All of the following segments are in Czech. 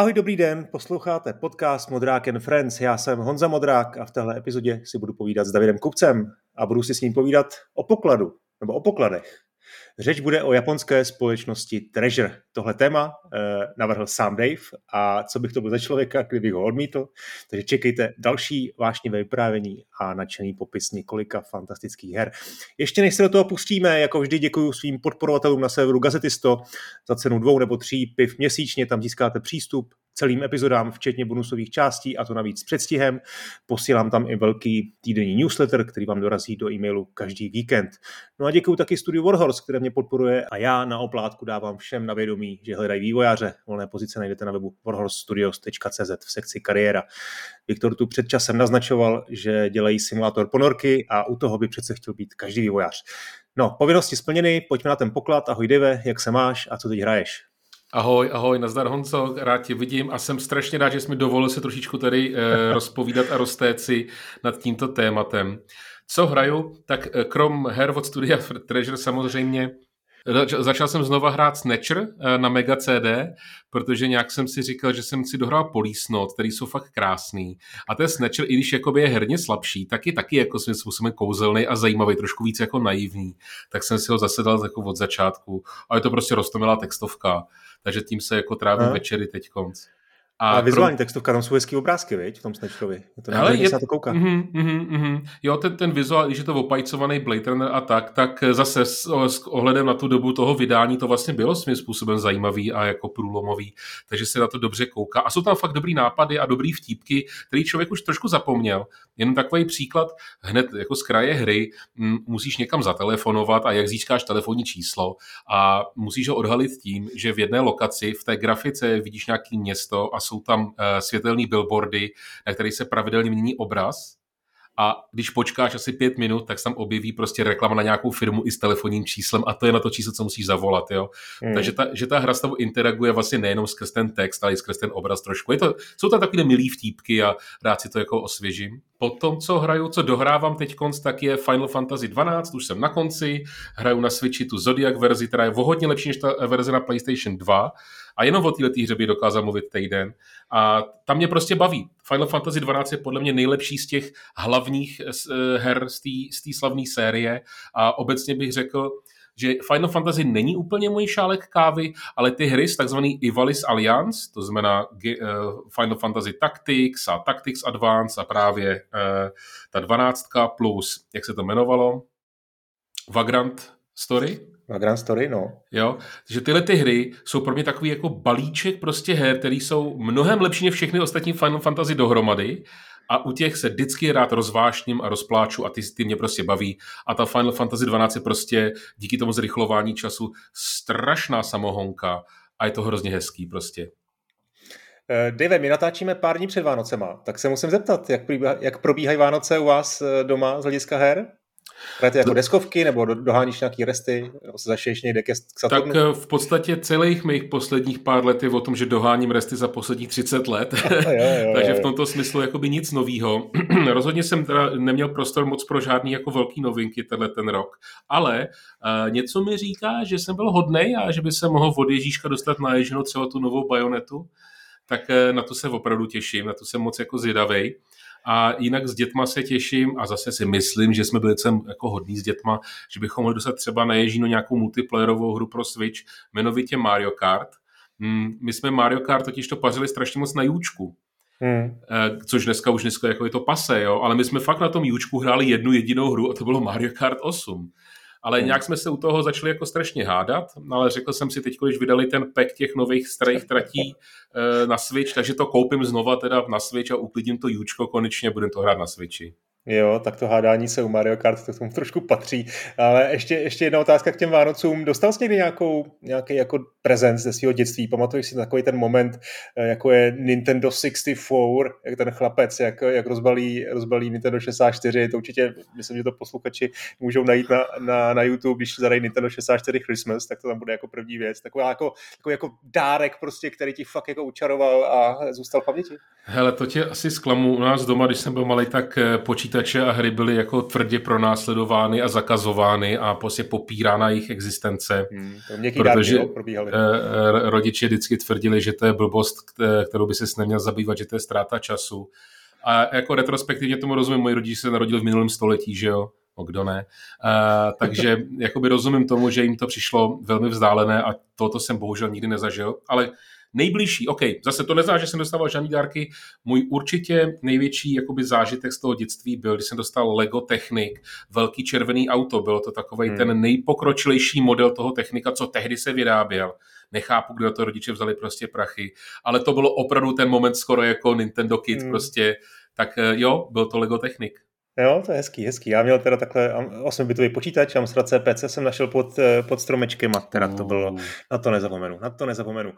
Ahoj, dobrý den, posloucháte podcast Modrák and Friends. Já jsem Honza Modrák a v téhle epizodě si budu povídat s Davidem Kupcem a budu si s ním povídat o pokladu, nebo o pokladech. Řeč bude o japonské společnosti Treasure. Tohle téma eh, navrhl sám Dave a co bych to byl za člověka, kdybych ho odmítl. Takže čekejte další vášnivé vyprávění a nadšený popis několika fantastických her. Ještě než se do toho pustíme, jako vždy děkuji svým podporovatelům na serveru Gazetisto za cenu dvou nebo tří piv měsíčně, tam získáte přístup celým epizodám, včetně bonusových částí, a to navíc s předstihem. Posílám tam i velký týdenní newsletter, který vám dorazí do e-mailu každý víkend. No a děkuji taky studiu Warhorse, které mě podporuje a já na oplátku dávám všem na vědomí, že hledají vývojáře. Volné pozice najdete na webu warhorsestudios.cz v sekci kariéra. Viktor tu před časem naznačoval, že dělají simulátor ponorky a u toho by přece chtěl být každý vývojář. No, povinnosti splněny, pojďme na ten poklad. Ahoj Dave, jak se máš a co teď hraješ? Ahoj, ahoj, nazdar Honco, rád tě vidím a jsem strašně rád, že jsi mi dovolil se trošičku tady eh, rozpovídat a roztéci nad tímto tématem. Co hraju? Tak eh, krom her od studia Treasure samozřejmě Začal jsem znova hrát Snatcher eh, na Mega CD, protože nějak jsem si říkal, že jsem si dohrál Police Note, který jsou fakt krásný. A ten Snatcher, i když jakoby je herně slabší, tak je taky jako svým způsobem kouzelný a zajímavý, trošku víc jako naivní. Tak jsem si ho zase dal jako od začátku. A je to prostě roztomilá textovka takže tím se jako trávím Aha. večery teď konc. A, a vizuální pro... textovka, tam jsou hezký obrázky, viď, v tom Snatcherovi. Je to Ale je... se na to kouká. Mm-hmm, mm-hmm. Jo, ten, ten vizuál, když je to opajcovaný Blade Runner a tak, tak zase s, s ohledem na tu dobu toho vydání to vlastně bylo svým způsobem zajímavý a jako průlomový, takže se na to dobře kouká. A jsou tam fakt dobrý nápady a dobrý vtípky, který člověk už trošku zapomněl. Jenom takový příklad, hned jako z kraje hry m, musíš někam zatelefonovat a jak získáš telefonní číslo a musíš ho odhalit tím, že v jedné lokaci v té grafice vidíš nějaký město a jsou tam eh, světelné billboardy, na kterých se pravidelně mění obraz a když počkáš asi pět minut, tak se tam objeví prostě reklama na nějakou firmu i s telefonním číslem a to je na to číslo, co musíš zavolat. Jo? Hmm. Takže ta, že ta hra s tebou interaguje vlastně nejenom skrz ten text, ale i skrz ten obraz trošku. Je to, jsou tam takové milý vtípky a rád si to jako osvěžím. Potom, co hraju, co dohrávám teď konc, tak je Final Fantasy 12, už jsem na konci, hraju na Switchi tu Zodiac verzi, která je o hodně lepší než ta verze na PlayStation 2 a jenom o této hře by dokázal mluvit týden. A tam mě prostě baví. Final Fantasy 12 je podle mě nejlepší z těch hlavních eh, her z té slavné série a obecně bych řekl, že Final Fantasy není úplně můj šálek kávy, ale ty hry z takzvaný Ivalis Alliance, to znamená uh, Final Fantasy Tactics a Tactics Advance a právě ta dvanáctka plus, jak se to jmenovalo, Vagrant Story, na Grand Story, no. Jo, takže tyhle ty hry jsou pro mě takový jako balíček prostě her, které jsou mnohem lepší než všechny ostatní Final Fantasy dohromady a u těch se vždycky rád rozvášním a rozpláču a ty, ty mě prostě baví a ta Final Fantasy 12 je prostě díky tomu zrychlování času strašná samohonka a je to hrozně hezký prostě. Eh, Dave, my natáčíme pár dní před Vánocema, tak se musím zeptat, jak, jak probíhají Vánoce u vás eh, doma z hlediska her? Hrajete jako deskovky nebo doháníš nějaký resty, nebo se zašiješ někde ke Saturnu? Tak eh, v podstatě celých mých posledních pár let je o tom, že doháním resty za posledních 30 let. jo, jo, Takže v tomto smyslu jakoby nic novýho. Rozhodně jsem teda neměl prostor moc pro žádný jako velký novinky tenhle ten rok. Ale uh, něco mi říká, že jsem byl hodnej a že by se mohl od Ježíška dostat na Ježinu třeba tu novou bajonetu. Tak uh, na to se opravdu těším, na to jsem moc jako zvědavej. A jinak s dětma se těším a zase si myslím, že jsme byli sem jako hodní s dětma, že bychom mohli dostat třeba na Ježínu nějakou multiplayerovou hru pro Switch, jmenovitě Mario Kart. Hmm, my jsme Mario Kart totiž to pařili strašně moc na Jůčku. Hmm. Eh, což dneska už dneska jako je to pase, jo? ale my jsme fakt na tom Jůčku hráli jednu jedinou hru a to bylo Mario Kart 8 ale hmm. nějak jsme se u toho začali jako strašně hádat, no ale řekl jsem si teď, když vydali ten pack těch nových starých tratí e, na Switch, takže to koupím znova teda na Switch a uklidím to Jučko konečně, budem to hrát na Switchi. Jo, tak to hádání se u Mario Kart to k tomu trošku patří. Ale ještě, ještě jedna otázka k těm Vánocům. Dostal jsi někdy nějakou, nějaký jako prezent ze svého dětství? Pamatuješ si takový ten moment, eh, jako je Nintendo 64, jak ten chlapec, jak, jak rozbalí, rozbalí Nintendo 64, to určitě, myslím, že to posluchači můžou najít na, na, na YouTube, když zadají Nintendo 64 Christmas, tak to tam bude jako první věc. Taková jako, takový jako dárek prostě, který ti fakt jako učaroval a zůstal v paměti. Hele, to tě asi zklamu u nás doma, když jsem byl malý, tak eh, počít počítače a hry byly jako tvrdě pronásledovány a zakazovány a prostě popírána jejich existence. Hmm, to protože dárky, jo, rodiče vždycky tvrdili, že to je blbost, kterou by se neměl zabývat, že to je ztráta času. A jako retrospektivně tomu rozumím, moji rodiče se narodili v minulém století, že jo, o kdo ne. Uh, takže jakoby rozumím tomu, že jim to přišlo velmi vzdálené a toto jsem bohužel nikdy nezažil, ale Nejbližší, OK, zase to neznamená, že jsem dostával žádný dárky. Můj určitě největší jakoby zážitek z toho dětství byl, když jsem dostal Lego Technik, velký červený auto. Bylo to takový hmm. ten nejpokročilejší model toho technika, co tehdy se vyráběl. Nechápu, kdo to rodiče vzali prostě prachy, ale to bylo opravdu ten moment skoro jako Nintendo Kid hmm. prostě. Tak eh, jo, byl to Lego Technik. Jo, to je hezký, hezký. Já měl teda takhle 8-bitový počítač, Amstrad CPC jsem našel pod, eh, pod stromečkem a teda to bylo, na to nezapomenu, na to nezapomenu.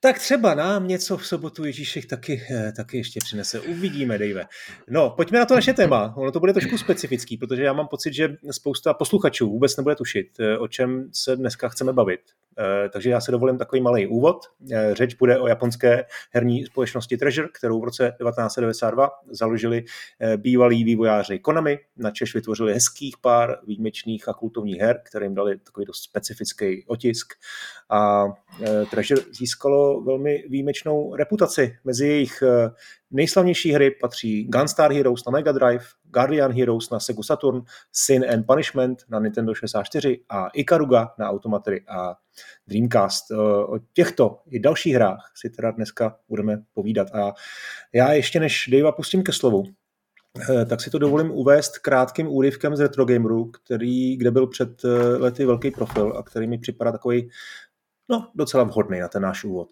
Tak třeba nám něco v sobotu Ježíšek taky, eh, taky ještě přinese. Uvidíme, Dave. No, pojďme na to naše téma. Ono to bude trošku specifický, protože já mám pocit, že spousta posluchačů vůbec nebude tušit, eh, o čem se dneska chceme bavit. Eh, takže já se dovolím takový malý úvod. Řeč bude o japonské herní společnosti Treasure, kterou v roce 1992 založili bývalí vývojáři Konami. Na Češ vytvořili hezkých pár výjimečných a kultovních her, které jim dali takový dost specifický otisk. A Treasure získalo velmi výjimečnou reputaci. Mezi jejich eh, nejslavnější hry patří Gunstar Heroes na Mega Drive, Guardian Heroes na Sega Saturn, Sin and Punishment na Nintendo 64 a Ikaruga na Automatory a Dreamcast. Eh, o těchto i dalších hrách si teda dneska budeme povídat. A já ještě než Dave pustím ke slovu, eh, tak si to dovolím uvést krátkým úryvkem z Retro Gameru, který, kde byl před lety velký profil a který mi připadá takový no, docela vhodný na ten náš úvod.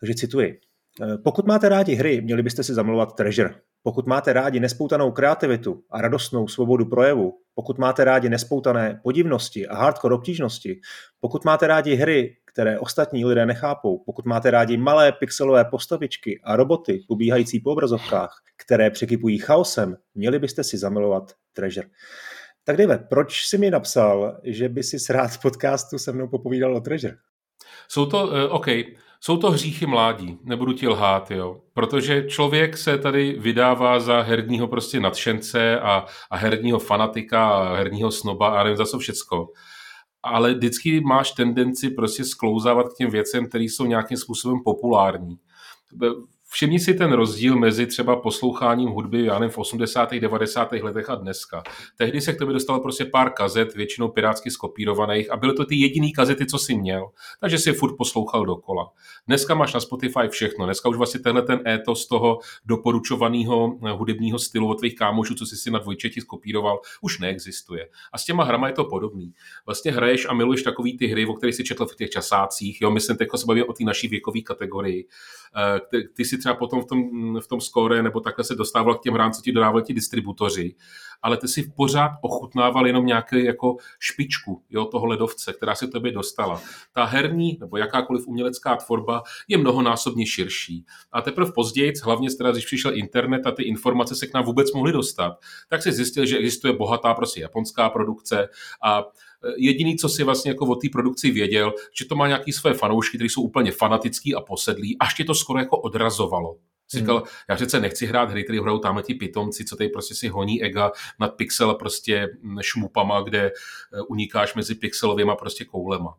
Takže cituji. Eh, pokud máte rádi hry, měli byste si zamluvat Treasure. Pokud máte rádi nespoutanou kreativitu a radostnou svobodu projevu, pokud máte rádi nespoutané podivnosti a hardcore obtížnosti, pokud máte rádi hry, které ostatní lidé nechápou, pokud máte rádi malé pixelové postavičky a roboty ubíhající po obrazovkách, které překypují chaosem, měli byste si zamilovat Treasure. Tak Dave, proč jsi mi napsal, že by si rád v podcastu se mnou popovídal o Treasure? Jsou to, uh, OK, jsou to hříchy mládí, nebudu ti lhát, jo. Protože člověk se tady vydává za herního prostě nadšence a, a herního fanatika a herního snoba a nevím za co všecko. Ale vždycky máš tendenci prostě sklouzávat k těm věcem, které jsou nějakým způsobem populární Všimni si ten rozdíl mezi třeba posloucháním hudby, já nevím, v 80. 90. letech a dneska. Tehdy se k tobě dostalo prostě pár kazet, většinou pirátsky skopírovaných a byly to ty jediné kazety, co jsi měl. Takže si furt poslouchal dokola. Dneska máš na Spotify všechno. Dneska už vlastně tenhle ten étos toho doporučovaného eh, hudebního stylu od tvých kámošů, co jsi si na dvojčeti skopíroval, už neexistuje. A s těma hrama je to podobný. Vlastně hraješ a miluješ takový ty hry, o kterých si četl v těch časácích. Jo, myslím, teď se bavím o té naší věkové kategorii. Eh, ty, ty si třeba potom v tom, v tom score nebo takhle se dostával k těm hrám, co ti dodávali ti distributoři, ale ty si pořád ochutnával jenom nějaký jako špičku jo, toho ledovce, která se tobě dostala. Ta herní nebo jakákoliv umělecká tvorba je mnohonásobně širší. A teprve později, hlavně teda, když přišel internet a ty informace se k nám vůbec mohly dostat, tak si zjistil, že existuje bohatá prostě japonská produkce a Jediný, co si vlastně jako o té produkci věděl, že to má nějaký své fanoušky, kteří jsou úplně fanatický a posedlí, až tě to skoro jako odrazovalo. Jsi hmm. říkal, já přece nechci hrát hry, které hrajou tamhle ti pitomci, co tady prostě si honí ega nad pixel prostě šmupama, kde eh, unikáš mezi pixelovými prostě koulema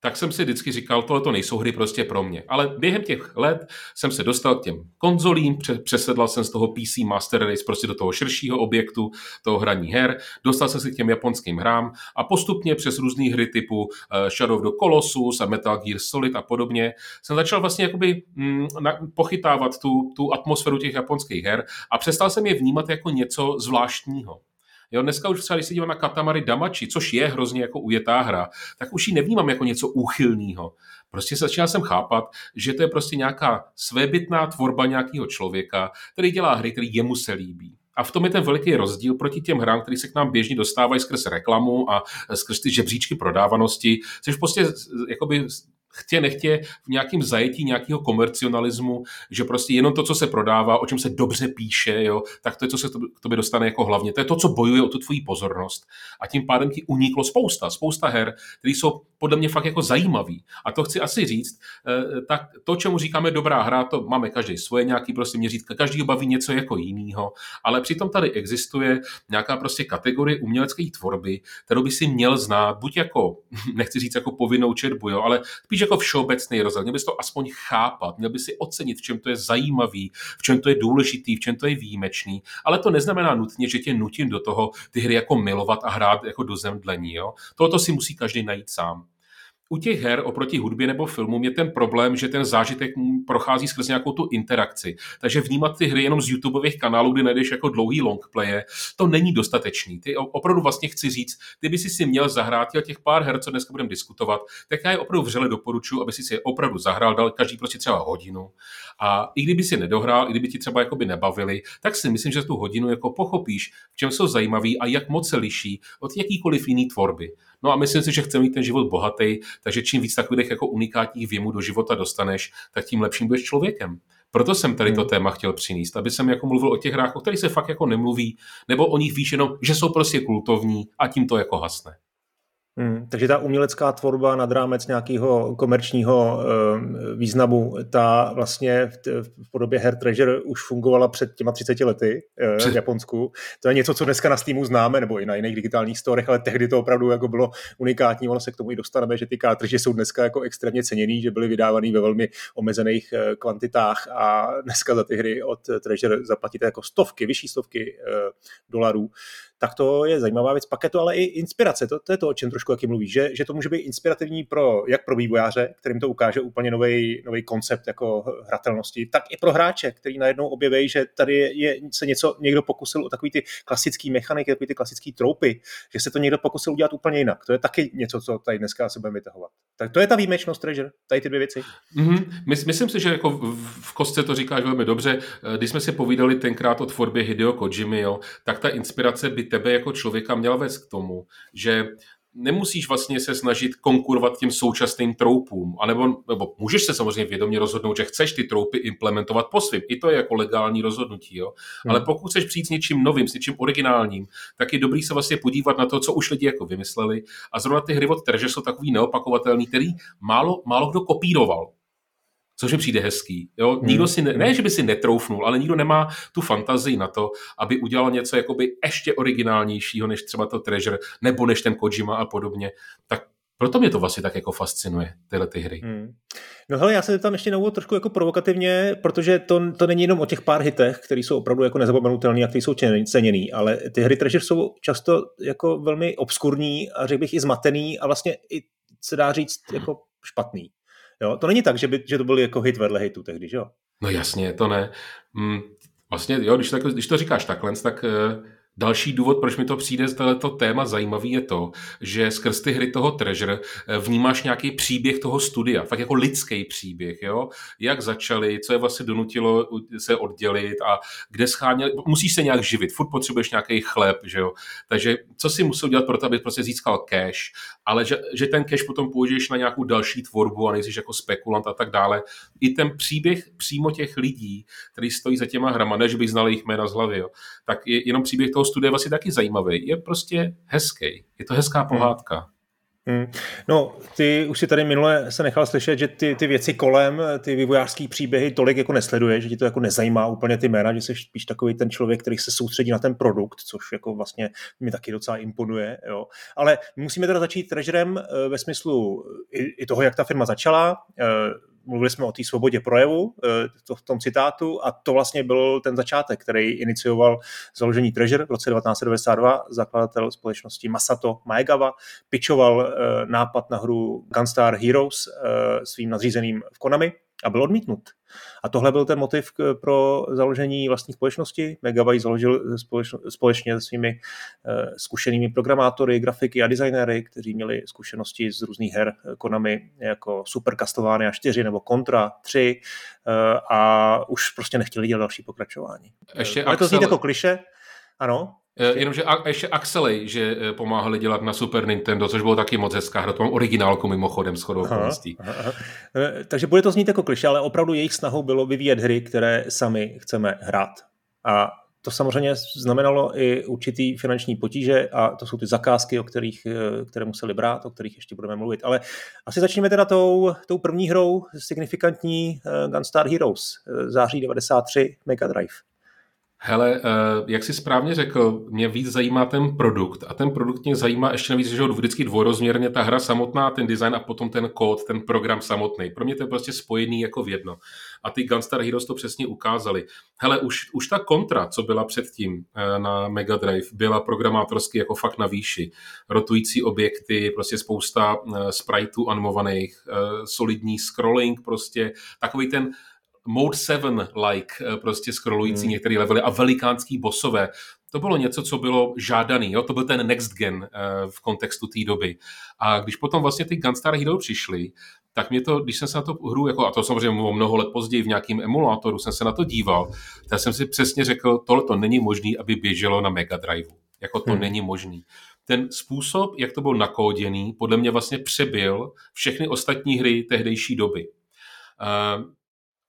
tak jsem si vždycky říkal, tohle to nejsou hry prostě pro mě. Ale během těch let jsem se dostal k těm konzolím, přesedlal jsem z toho PC Master Race prostě do toho širšího objektu, toho hraní her, dostal jsem se k těm japonským hrám a postupně přes různé hry typu eh, Shadow of the Colossus a Metal Gear Solid a podobně jsem začal vlastně jakoby mm, pochytávat tu, tu atmosféru těch japonských her a přestal jsem je vnímat jako něco zvláštního. Jo, dneska už třeba, když se dívám na Katamari Damachi, což je hrozně jako ujetá hra, tak už ji nevnímám jako něco úchylného. Prostě začínal jsem chápat, že to je prostě nějaká svébytná tvorba nějakého člověka, který dělá hry, který jemu se líbí. A v tom je ten veliký rozdíl proti těm hrám, které se k nám běžně dostávají skrz reklamu a skrz ty žebříčky prodávanosti, což prostě jakoby chtě nechtě v nějakém zajetí nějakého komercionalismu, že prostě jenom to, co se prodává, o čem se dobře píše, jo, tak to je, co se k tobě dostane jako hlavně. To je to, co bojuje o tu tvoji pozornost. A tím pádem ti uniklo spousta, spousta her, které jsou podle mě fakt jako zajímavý. A to chci asi říct, eh, tak to, čemu říkáme dobrá hra, to máme každý svoje nějaký prostě měřítka, každý baví něco jako jinýho, ale přitom tady existuje nějaká prostě kategorie umělecké tvorby, kterou by si měl znát, buď jako, nechci říct jako povinnou četbu, jo, ale spíš jako všeobecný rozhled. Měl bys to aspoň chápat, měl by si ocenit, v čem to je zajímavý, v čem to je důležitý, v čem to je výjimečný, ale to neznamená nutně, že tě nutím do toho ty hry jako milovat a hrát jako do zemdlení. Jo. Tohoto si musí každý najít sám u těch her oproti hudbě nebo filmu je ten problém, že ten zážitek prochází skrz nějakou tu interakci. Takže vnímat ty hry jenom z YouTubeových kanálů, kdy najdeš jako dlouhý longplaye, to není dostatečný. Ty opravdu vlastně chci říct, ty by si si měl zahrát těch pár her, co dneska budeme diskutovat, tak já je opravdu vřele doporučuji, aby si si je opravdu zahrál, dal každý prostě třeba hodinu. A i kdyby si nedohrál, i kdyby ti třeba jakoby nebavili, tak si myslím, že tu hodinu jako pochopíš, v čem jsou zajímaví a jak moc se liší od jakýkoliv jiný tvorby. No a myslím si, že chceme mít ten život bohatý, takže čím víc takových jako unikátních věmů do života dostaneš, tak tím lepším budeš člověkem. Proto jsem tady to hmm. téma chtěl přinést, aby jsem jako mluvil o těch hrách, o kterých se fakt jako nemluví, nebo o nich víš jenom, že jsou prostě kultovní a tím to jako hasne. Hmm, takže ta umělecká tvorba nad rámec nějakého komerčního e, významu, ta vlastně v, t, v podobě Hair Treasure už fungovala před těma 30 lety e, v Japonsku. To je něco, co dneska na Steamu známe, nebo i na jiných digitálních storech, ale tehdy to opravdu jako bylo unikátní. Ono se k tomu i dostaneme, že ty kártridže jsou dneska jako extrémně ceněný, že byly vydávaný ve velmi omezených e, kvantitách a dneska za ty hry od Treasure zaplatíte jako stovky, vyšší stovky e, dolarů tak to je zajímavá věc. Pak je to ale i inspirace, to, to je to, o čem trošku jaký mluví, že, že to může být inspirativní pro, jak pro vývojáře, kterým to ukáže úplně nový koncept jako hratelnosti, tak i pro hráče, který najednou objeví, že tady je, se něco, někdo pokusil o takový ty klasický mechaniky, takový ty klasický troupy, že se to někdo pokusil udělat úplně jinak. To je taky něco, co tady dneska se budeme vytahovat. Tak to je ta výjimečnost Treasure, tady ty dvě věci. Mm-hmm. Myslím si, že jako v kostce to říkáš velmi dobře. Když jsme si povídali tenkrát o tvorbě Hideo Kojimy, jo, tak ta inspirace by tebe jako člověka měla vést k tomu, že nemusíš vlastně se snažit konkurovat těm současným troupům, anebo, nebo můžeš se samozřejmě vědomě rozhodnout, že chceš ty troupy implementovat po svým. I to je jako legální rozhodnutí. Jo? Hmm. Ale pokud chceš přijít s něčím novým, s něčím originálním, tak je dobrý se vlastně podívat na to, co už lidi jako vymysleli. A zrovna ty hry od Terže jsou takový neopakovatelný, který málo, málo kdo kopíroval což mi přijde hezký. Jo? Hmm. Nikdo si ne, ne, že by si netroufnul, ale nikdo nemá tu fantazii na to, aby udělal něco jakoby ještě originálnějšího než třeba to Treasure, nebo než ten Kojima a podobně. Tak proto mě to vlastně tak jako fascinuje, tyhle ty hry. Hmm. No hele, já se tam ještě na úvod trošku jako provokativně, protože to, to není jenom o těch pár hitech, které jsou opravdu jako nezapomenutelné a které jsou ceněný, ale ty hry Treasure jsou často jako velmi obskurní a řekl bych i zmatený a vlastně i se dá říct jako špatný. Jo? To není tak, že, by, že to byl jako hit vedle hitu tehdy, že jo? No jasně, to ne. Mm, vlastně, jo, když, tak, když to říkáš takhle, tak uh, Další důvod, proč mi to přijde to téma zajímavý, je to, že skrz ty hry toho Treasure eh, vnímáš nějaký příběh toho studia, fakt jako lidský příběh, jo? jak začali, co je vlastně donutilo se oddělit a kde scháněli, musíš se nějak živit, furt potřebuješ nějaký chleb, že jo? takže co si musel dělat pro to, aby prostě získal cash, ale že, že ten cash potom použiješ na nějakou další tvorbu a nejsi jako spekulant a tak dále. I ten příběh přímo těch lidí, který stojí za těma hrama, než bych znal jejich jména z hlavy, jo? tak je jenom příběh toho studia vlastně taky zajímavý. Je prostě hezký. Je to hezká hmm. pohádka. Hmm. No, ty už si tady minule se nechal slyšet, že ty, ty věci kolem, ty vývojářské příběhy tolik jako nesleduje, že ti to jako nezajímá úplně ty jména, že jsi spíš takový ten člověk, který se soustředí na ten produkt, což jako vlastně mi taky docela imponuje. Jo. Ale musíme teda začít treasurem eh, ve smyslu i, i toho, jak ta firma začala, eh, mluvili jsme o té svobodě projevu eh, to v tom citátu a to vlastně byl ten začátek, který inicioval založení Treasure v roce 1992. Zakladatel společnosti Masato Maegawa pičoval eh, nápad na hru Gunstar Heroes eh, svým nadřízeným v Konami a byl odmítnut. A tohle byl ten motiv pro založení vlastní společnosti. Megawai založil společně se svými eh, zkušenými programátory, grafiky a designéry, kteří měli zkušenosti z různých her Konami jako Super Castlevania 4 nebo Contra 3 eh, a už prostě nechtěli dělat další pokračování. Ještě Ale to zní jako kliše, Ano, ještě? Jenomže a, ještě Axelej, že pomáhali dělat na Super Nintendo, což bylo taky moc hezká hra, to mám originálku mimochodem s chodou okolností. Takže bude to znít jako kliše, ale opravdu jejich snahou bylo vyvíjet hry, které sami chceme hrát. A to samozřejmě znamenalo i určitý finanční potíže a to jsou ty zakázky, o kterých, eh, které museli brát, o kterých ještě budeme mluvit. Ale asi začneme teda tou, tou první hrou, signifikantní eh, Gunstar Heroes, eh, září 93 Mega Drive. Hele, jak jsi správně řekl, mě víc zajímá ten produkt a ten produkt mě zajímá ještě navíc, že ho vždycky dvojrozměrně ta hra samotná, ten design a potom ten kód, ten program samotný. Pro mě to je prostě spojený jako v jedno a ty Gunstar Heroes to přesně ukázali. Hele, už, už ta kontra, co byla předtím eh, na Mega Drive, byla programátorsky jako fakt na výši. Rotující objekty, prostě spousta eh, spriteů animovaných, eh, solidní scrolling, prostě takový ten Mode 7-like, prostě scrollující hmm. některé levely a velikánský bosové. To bylo něco, co bylo žádaný, jo? to byl ten next gen v kontextu té doby. A když potom vlastně ty Gunstar Heroes přišli, tak mě to, když jsem se na to hru, jako, a to samozřejmě o mnoho let později v nějakém emulátoru jsem se na to díval, tak jsem si přesně řekl, tohle to není možné, aby běželo na Mega Drive. Jako to hmm. není možný. Ten způsob, jak to bylo nakóděný, podle mě vlastně přebyl všechny ostatní hry tehdejší doby. Uh,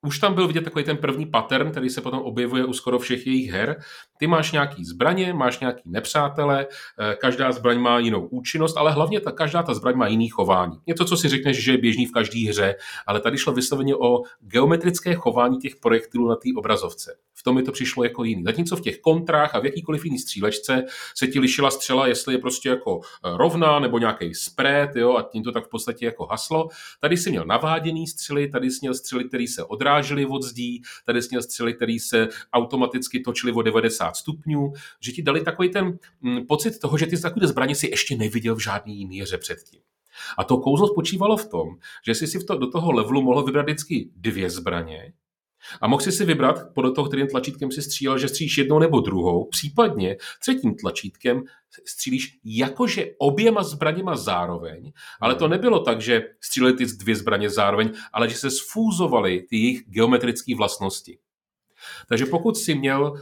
už tam byl vidět takový ten první pattern, který se potom objevuje u skoro všech jejich her. Ty máš nějaký zbraně, máš nějaký nepřátele, eh, každá zbraň má jinou účinnost, ale hlavně ta, každá ta zbraň má jiný chování. Něco, co si řekneš, že je běžný v každé hře, ale tady šlo vysloveně o geometrické chování těch projektilů na té obrazovce. V tom mi to přišlo jako jiný. Zatímco v těch kontrách a v jakýkoliv jiný střílečce se ti lišila střela, jestli je prostě jako eh, rovná nebo nějaký spread, jo, a tím to tak v podstatě jako haslo. Tady si měl naváděný střely, tady si měl střely, které se odrážely od zdí, tady si měl střely, které se automaticky točily o 90 stupňů, že ti dali takový ten mm, pocit toho, že ty takové zbraně si ještě neviděl v žádný jiný hře předtím. A to kouzlo spočívalo v tom, že jsi si v to, do toho levelu mohl vybrat vždycky dvě zbraně, a mohl si si vybrat podle toho, kterým tlačítkem si střílel, že střílíš jednou nebo druhou, případně třetím tlačítkem střílíš jakože oběma zbraněma zároveň, ale to nebylo tak, že stříleli ty dvě zbraně zároveň, ale že se sfúzovaly ty jejich geometrické vlastnosti. Takže pokud si měl uh,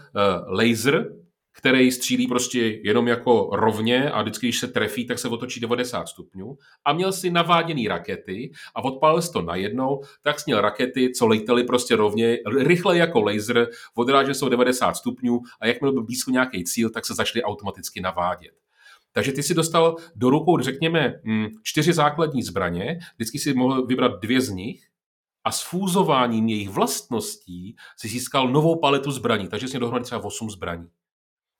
laser, který střílí prostě jenom jako rovně a vždycky, když se trefí, tak se otočí 90 stupňů. A měl si naváděný rakety a odpálil si to najednou, tak měl rakety, co lejtely prostě rovně, rychle jako laser, odrážel se o 90 stupňů a jakmile byl blízko nějaký cíl, tak se začaly automaticky navádět. Takže ty si dostal do rukou, řekněme, hm, čtyři základní zbraně, vždycky si mohl vybrat dvě z nich a s fúzováním jejich vlastností si získal novou paletu zbraní, takže si dohromady třeba 8 zbraní.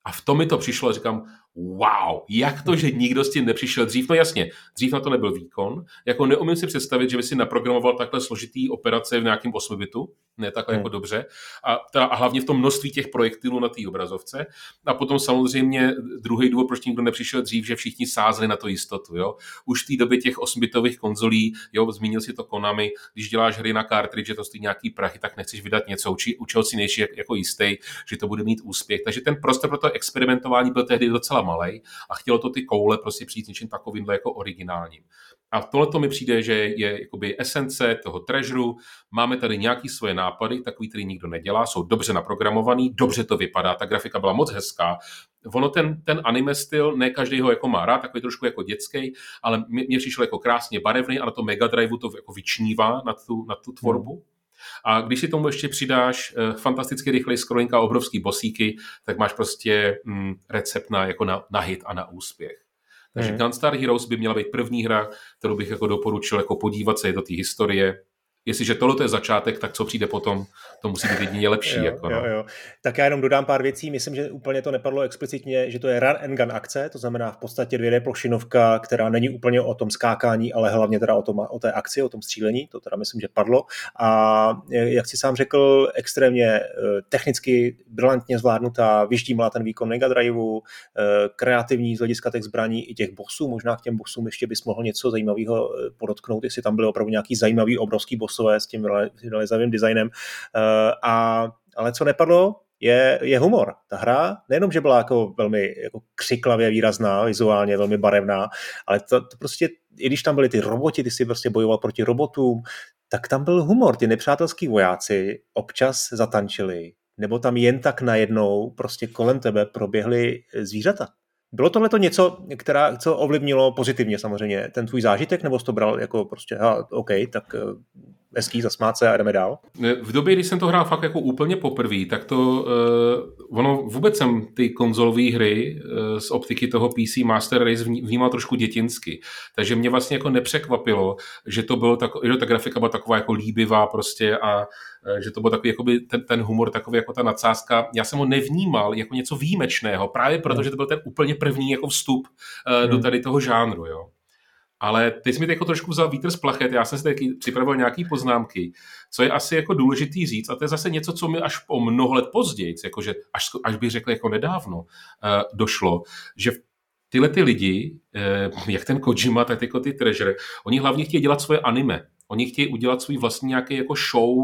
A v tom mi to přišlo, říkám, wow, jak to, že nikdo s tím nepřišel dřív? No jasně, dřív na to nebyl výkon. Jako neumím si představit, že by si naprogramoval takhle složitý operace v nějakém 8 bitu, ne takhle hmm. jako dobře. A, ta, a hlavně v tom množství těch projektilů na té obrazovce. A potom samozřejmě druhý důvod, proč nikdo nepřišel dřív, že všichni sázeli na to jistotu. Jo? Už v té době těch 8-bitových konzolí, jo, zmínil si to Konami, když děláš hry na cartridge, že to stojí nějaký prachy, tak nechceš vydat něco, uči, u čeho si nejsi jako jistý, že to bude mít úspěch. Takže ten prostor pro to experimentování byl tehdy docela malý a chtělo to ty koule prostě přijít něčím takovým jako originálním. A tohle to mi přijde, že je jakoby esence toho treasure. Máme tady nějaký svoje nápady, takový, který nikdo nedělá, jsou dobře naprogramovaný, dobře to vypadá, ta grafika byla moc hezká. Ono ten, ten anime styl, ne každý ho jako má rád, takový trošku jako dětský, ale mě přišel jako krásně barevný a na to Mega Drive to jako vyčnívá na tu, na tu tvorbu. Hmm. A když si tomu ještě přidáš uh, fantasticky rychlej scrolling a obrovský bosíky, tak máš prostě mm, recept na, jako na, na hit a na úspěch. Takže hmm. Gunstar Heroes by měla být první hra, kterou bych jako doporučil jako podívat se do té historie, jestliže tohle je začátek, tak co přijde potom, to musí být jedině lepší. jo, jako, no. jo, jo. Tak já jenom dodám pár věcí. Myslím, že úplně to nepadlo explicitně, že to je run and gun akce, to znamená v podstatě 2D plošinovka, která není úplně o tom skákání, ale hlavně teda o, tom, o té akci, o tom střílení, to teda myslím, že padlo. A jak si sám řekl, extrémně eh, technicky brilantně zvládnutá, vyždímala ten výkon Mega Driveu, eh, kreativní z hlediska těch zbraní i těch bossů, možná k těm bossům ještě bys mohl něco zajímavého podotknout, jestli tam byly opravdu nějaký zajímavý obrovský boss hlasové s tím realizovým designem. Eh, a, ale co nepadlo, je, je humor. Ta hra nejenom, že byla jako velmi jako křiklavě výrazná, vizuálně velmi barevná, ale to, to prostě, i když tam byly ty roboti, ty si prostě bojoval proti robotům, tak tam byl humor. Ty nepřátelský vojáci občas zatančili, nebo tam jen tak najednou prostě kolem tebe proběhly zvířata? Bylo tohle to něco, která, co ovlivnilo pozitivně samozřejmě ten tvůj zážitek, nebo jsi to bral jako prostě, ha, OK, tak eh, hezký, zasmát se a jdeme dál? V době, kdy jsem to hrál fakt jako úplně poprvé, tak to, uh, ono vůbec jsem ty konzolové hry uh, z optiky toho PC Master Race vnímal trošku dětinsky. Takže mě vlastně jako nepřekvapilo, že to bylo tak, že ta grafika byla taková jako líbivá prostě a že to byl takový jakoby ten, ten humor, takový jako ta nadsázka. Já jsem ho nevnímal jako něco výjimečného, právě protože to byl ten úplně první jako vstup uh, do hmm. tady toho žánru, jo. Ale teď jsi mi jako trošku vzal vítr z plachet, já jsem si taky připravil nějaký poznámky, co je asi jako důležitý říct, a to je zase něco, co mi až o mnoho let později, jakože až, až bych řekl jako nedávno, uh, došlo, že tyhle ty lidi, uh, jak ten Kojima, tak jako ty Treasure, oni hlavně chtějí dělat svoje anime. Oni chtějí udělat svůj vlastní nějaký jako show,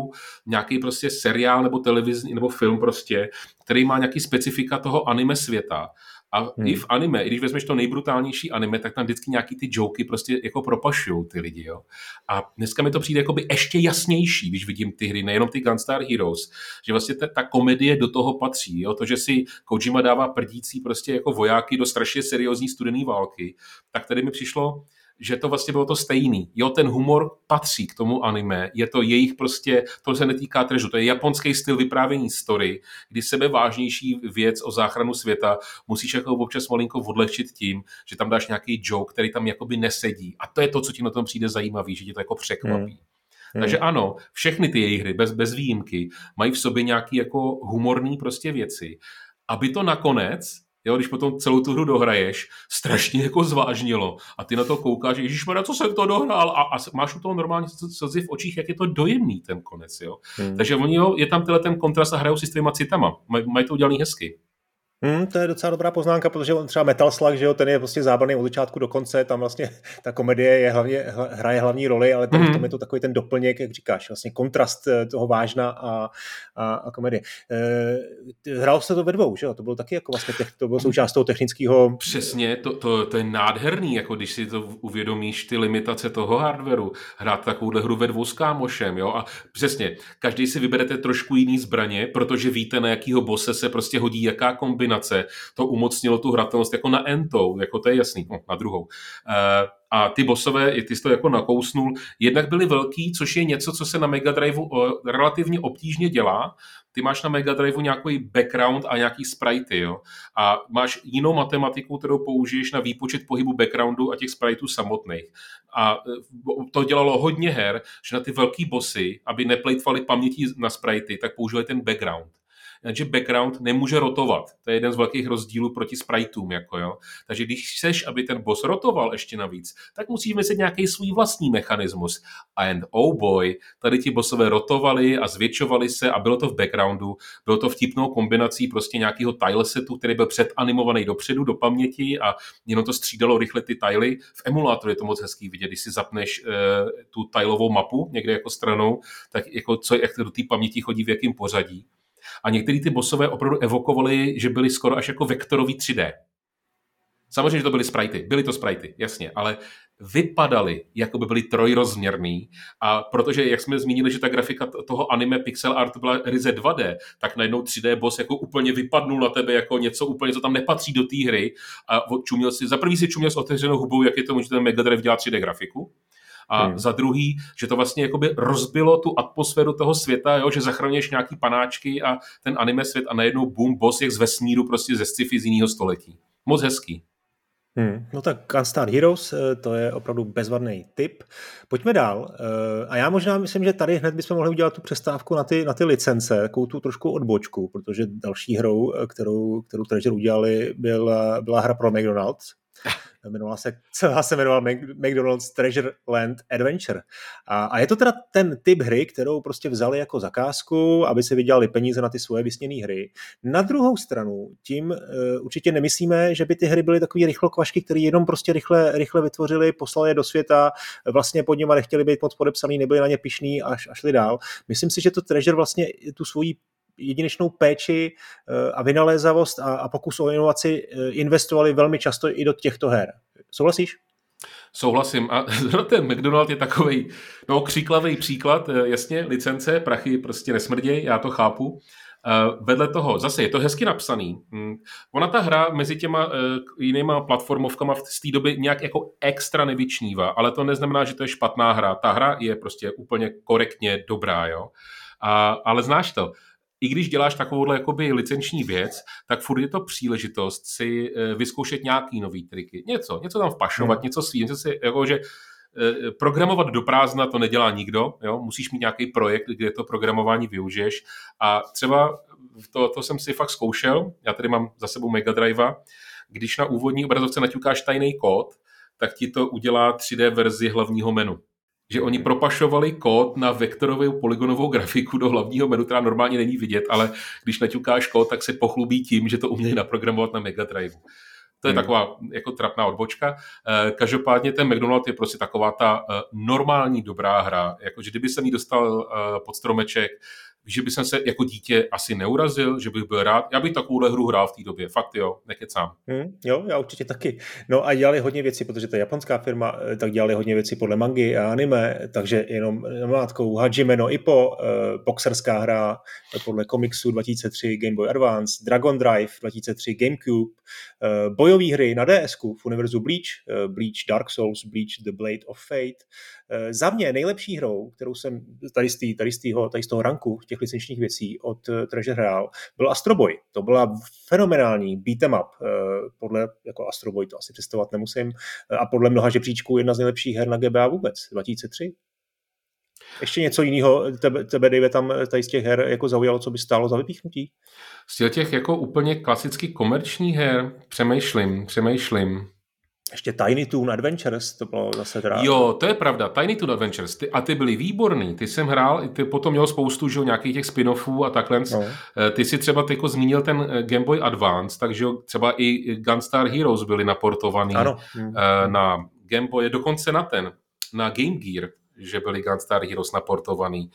nějaký prostě seriál nebo televizní nebo film prostě, který má nějaký specifika toho anime světa. A hmm. i v anime, i když vezmeš to nejbrutálnější anime, tak tam vždycky nějaký ty joky prostě jako propašují ty lidi, jo. A dneska mi to přijde jako by ještě jasnější, když vidím ty hry, nejenom ty Gunstar Heroes, že vlastně ta, ta komedie do toho patří, jo. To, že si Kojima dává prdící prostě jako vojáky do strašně seriózní studené války, tak tady mi přišlo, že to vlastně bylo to stejný. Jo, ten humor patří k tomu anime, je to jejich prostě, to se netýká trežu, to je japonský styl vyprávění story, kdy sebe vážnější věc o záchranu světa musíš jako občas malinko odlehčit tím, že tam dáš nějaký joke, který tam jakoby nesedí. A to je to, co ti na tom přijde zajímavý, že tě to jako překvapí. Hmm. Hmm. Takže ano, všechny ty jejich hry, bez, bez výjimky, mají v sobě nějaký jako humorný prostě věci, aby to nakonec Jo, když potom celou tu hru dohraješ, strašně jako zvážnilo a ty na to koukáš, Ježíš co jsem to dohrál a, a máš u toho normálně slzy v očích, jak je to dojemný ten konec, jo. Hmm. Takže oni, jo, je tam tenhle ten kontrast a hrajou si s těma citama, Maj, mají to udělaný hezky. Hmm, to je docela dobrá poznámka, protože on třeba Metal Slug, že jo, ten je prostě zábavný od začátku do konce, tam vlastně ta komedie je hlavně, hraje hlavní roli, ale ten, mm. tom je to takový ten doplněk, jak říkáš, vlastně kontrast eh, toho vážna a, a, a komedie. E, hrál se to ve dvou, že jo, to bylo taky jako vlastně, to bylo součást toho technického... Přesně, to, to, to je nádherný, jako když si to uvědomíš, ty limitace toho hardwareu, hrát takovouhle hru ve dvou s kámošem, jo, a přesně, každý si vyberete trošku jiný zbraně, protože víte, na jakýho bose se prostě hodí jaká kombinace kombinace, to umocnilo tu hratelnost jako na entou, jako to je jasný, no, na druhou. E, a ty bosové, ty jsi to jako nakousnul, jednak byly velký, což je něco, co se na Mega Driveu relativně obtížně dělá. Ty máš na Mega Driveu nějaký background a nějaký sprite, jo. A máš jinou matematiku, kterou použiješ na výpočet pohybu backgroundu a těch spriteů samotných. A e, to dělalo hodně her, že na ty velký bossy, aby neplejtvali paměti na sprity, tak používali ten background jenže background nemůže rotovat. To je jeden z velkých rozdílů proti spriteům. Jako jo. Takže když chceš, aby ten boss rotoval ještě navíc, tak musíš myslet nějaký svůj vlastní mechanismus. And oh boy, tady ti bossové rotovali a zvětšovali se a bylo to v backgroundu. Bylo to vtipnou kombinací prostě nějakého tilesetu, který byl předanimovaný dopředu do paměti a jenom to střídalo rychle ty tily. V emulátoru je to moc hezký vidět, když si zapneš uh, tu tilovou mapu někde jako stranou, tak jako co, jak to do té paměti chodí v jakém pořadí. A některý ty bosové opravdu evokovali, že byly skoro až jako vektorový 3D. Samozřejmě, že to byly sprajty, byly to sprajty, jasně, ale vypadaly, jako by byly trojrozměrný. A protože, jak jsme zmínili, že ta grafika toho anime pixel art byla ryze 2D, tak najednou 3D boss jako úplně vypadnul na tebe jako něco úplně, co tam nepatří do té hry. A čuměl si, za prvý si čuměl s otevřenou hubou, jak je to, že ten Mega Drive dělá 3D grafiku, a hmm. za druhý, že to vlastně jakoby rozbilo tu atmosféru toho světa, jo, že zachraňuješ nějaký panáčky a ten anime svět a najednou boom, boss jak z vesmíru prostě ze sci-fi z jiného století. Moc hezký. Hmm. No tak Gunstar Heroes, eh, to je opravdu bezvadný tip. Pojďme dál. Eh, a já možná myslím, že tady hned bychom mohli udělat tu přestávku na ty, na ty licence, takovou tu trošku odbočku, protože další hrou, eh, kterou, kterou Treasure udělali, byla, byla hra pro McDonald's, jmenovala se, celá se jmenovala McDonald's Treasure Land Adventure. A, a je to teda ten typ hry, kterou prostě vzali jako zakázku, aby se vydělali peníze na ty svoje vysněné hry. Na druhou stranu, tím uh, určitě nemyslíme, že by ty hry byly takový rychlokvašky, které jenom prostě rychle, rychle vytvořili, poslali je do světa, vlastně pod něma nechtěli být moc podepsaný, nebyli na ně pišný a, a šli dál. Myslím si, že to Treasure vlastně tu svoji jedinečnou péči eh, a vynalézavost a, a pokus o inovaci eh, investovali velmi často i do těchto her. Souhlasíš? Souhlasím. A ten McDonald je takový no, kříklavý příklad, eh, jasně, licence, prachy prostě nesmrděj, já to chápu, vedle toho, zase je to hezky napsaný. Hmm. Ona ta hra mezi těma jinýma platformovkama v té době nějak jako extra nevyčnívá, ale to neznamená, že to je špatná hra. Ta hra je prostě úplně korektně dobrá, jo. A, ale znáš to, i když děláš takovouhle jakoby licenční věc, tak furt je to příležitost si uh, vyzkoušet nějaký nový triky. Něco, něco tam vpašovat, hmm. něco svý, něco si, jako, že Eh, programovat do prázdna to nedělá nikdo, jo? musíš mít nějaký projekt, kde to programování využiješ a třeba to, to jsem si fakt zkoušel, já tady mám za sebou Mega Drive, když na úvodní obrazovce naťukáš tajný kód, tak ti to udělá 3D verzi hlavního menu že oni propašovali kód na vektorovou polygonovou grafiku do hlavního menu, která normálně není vidět, ale když naťukáš kód, tak se pochlubí tím, že to uměli naprogramovat na Mega Drive. To je hmm. taková jako trapná odbočka. Eh, každopádně ten McDonald je prostě taková ta eh, normální dobrá hra. Jako, že kdyby jsem jí dostal eh, pod stromeček, že bych se jako dítě asi neurazil, že bych byl rád. Já bych takovouhle hru hrál v té době, fakt jo, nekecám. Hmm, jo, já určitě taky. No a dělali hodně věcí, protože to je japonská firma, eh, tak dělali hodně věcí podle mangy a anime, takže jenom namátkou Hajime no Ippo, eh, boxerská hra podle komiksu 2003 Game Boy Advance, Dragon Drive 2003 GameCube, eh, bojové hry na DS v univerzu Bleach, eh, Bleach Dark Souls, Bleach The Blade of Fate, Eh, za mě nejlepší hrou, kterou jsem tady z, tý, tady z, týho, tady z toho ranku těch licenčních věcí od eh, Treasure Real, byl Astro Boy. To byla fenomenální beat'em up. Eh, podle jako Astro Boy to asi představovat nemusím. A podle mnoha žebříčků jedna z nejlepších her na GBA vůbec, 2003. Ještě něco jiného tebe, tebe Dave, tam tady z těch her jako zaujalo, co by stálo za vypíchnutí? Z těch jako úplně klasicky komerčních her přemýšlím, přemýšlím. Ještě Tiny Toon Adventures, to bylo zase teda... Jo, to je pravda, Tiny Toon Adventures, ty, a ty byly výborný, ty jsem hrál, ty potom měl spoustu že, nějakých těch spin-offů a takhle. No. Eh, ty si třeba ty jako zmínil ten eh, Game Boy Advance, takže třeba i Gunstar Heroes byly naportovaný ano. Na Game Boy, dokonce na ten, na Game Gear, že byly Gunstar Heroes naportovaný,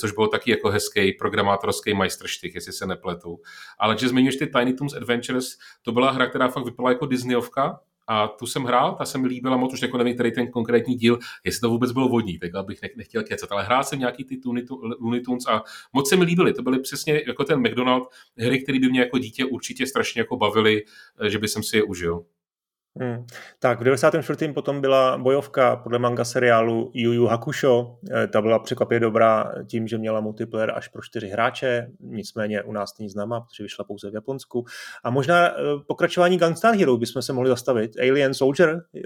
což bylo taky jako hezký programátorský majstrštych, jestli se nepletu. Ale že zmiňuješ ty Tiny Toons Adventures, to byla hra, která fakt vypadala jako Disneyovka, a tu jsem hrál, ta se mi líbila moc, už jako nevím, který ten konkrétní díl, jestli to vůbec bylo vodní, tak abych nechtěl kecat, ale hrál jsem nějaký ty Looney Tunes a moc se mi líbily, to byly přesně jako ten McDonald, hry, které by mě jako dítě určitě strašně jako bavily, že by jsem si je užil. Hmm. Tak v 94. potom byla bojovka podle manga seriálu Yu Yu Hakusho. Eh, ta byla překvapivě dobrá tím, že měla multiplayer až pro čtyři hráče, nicméně u nás není známa, protože vyšla pouze v Japonsku. A možná eh, pokračování Gunstar Hero bychom se mohli zastavit. Alien Soldier, eh,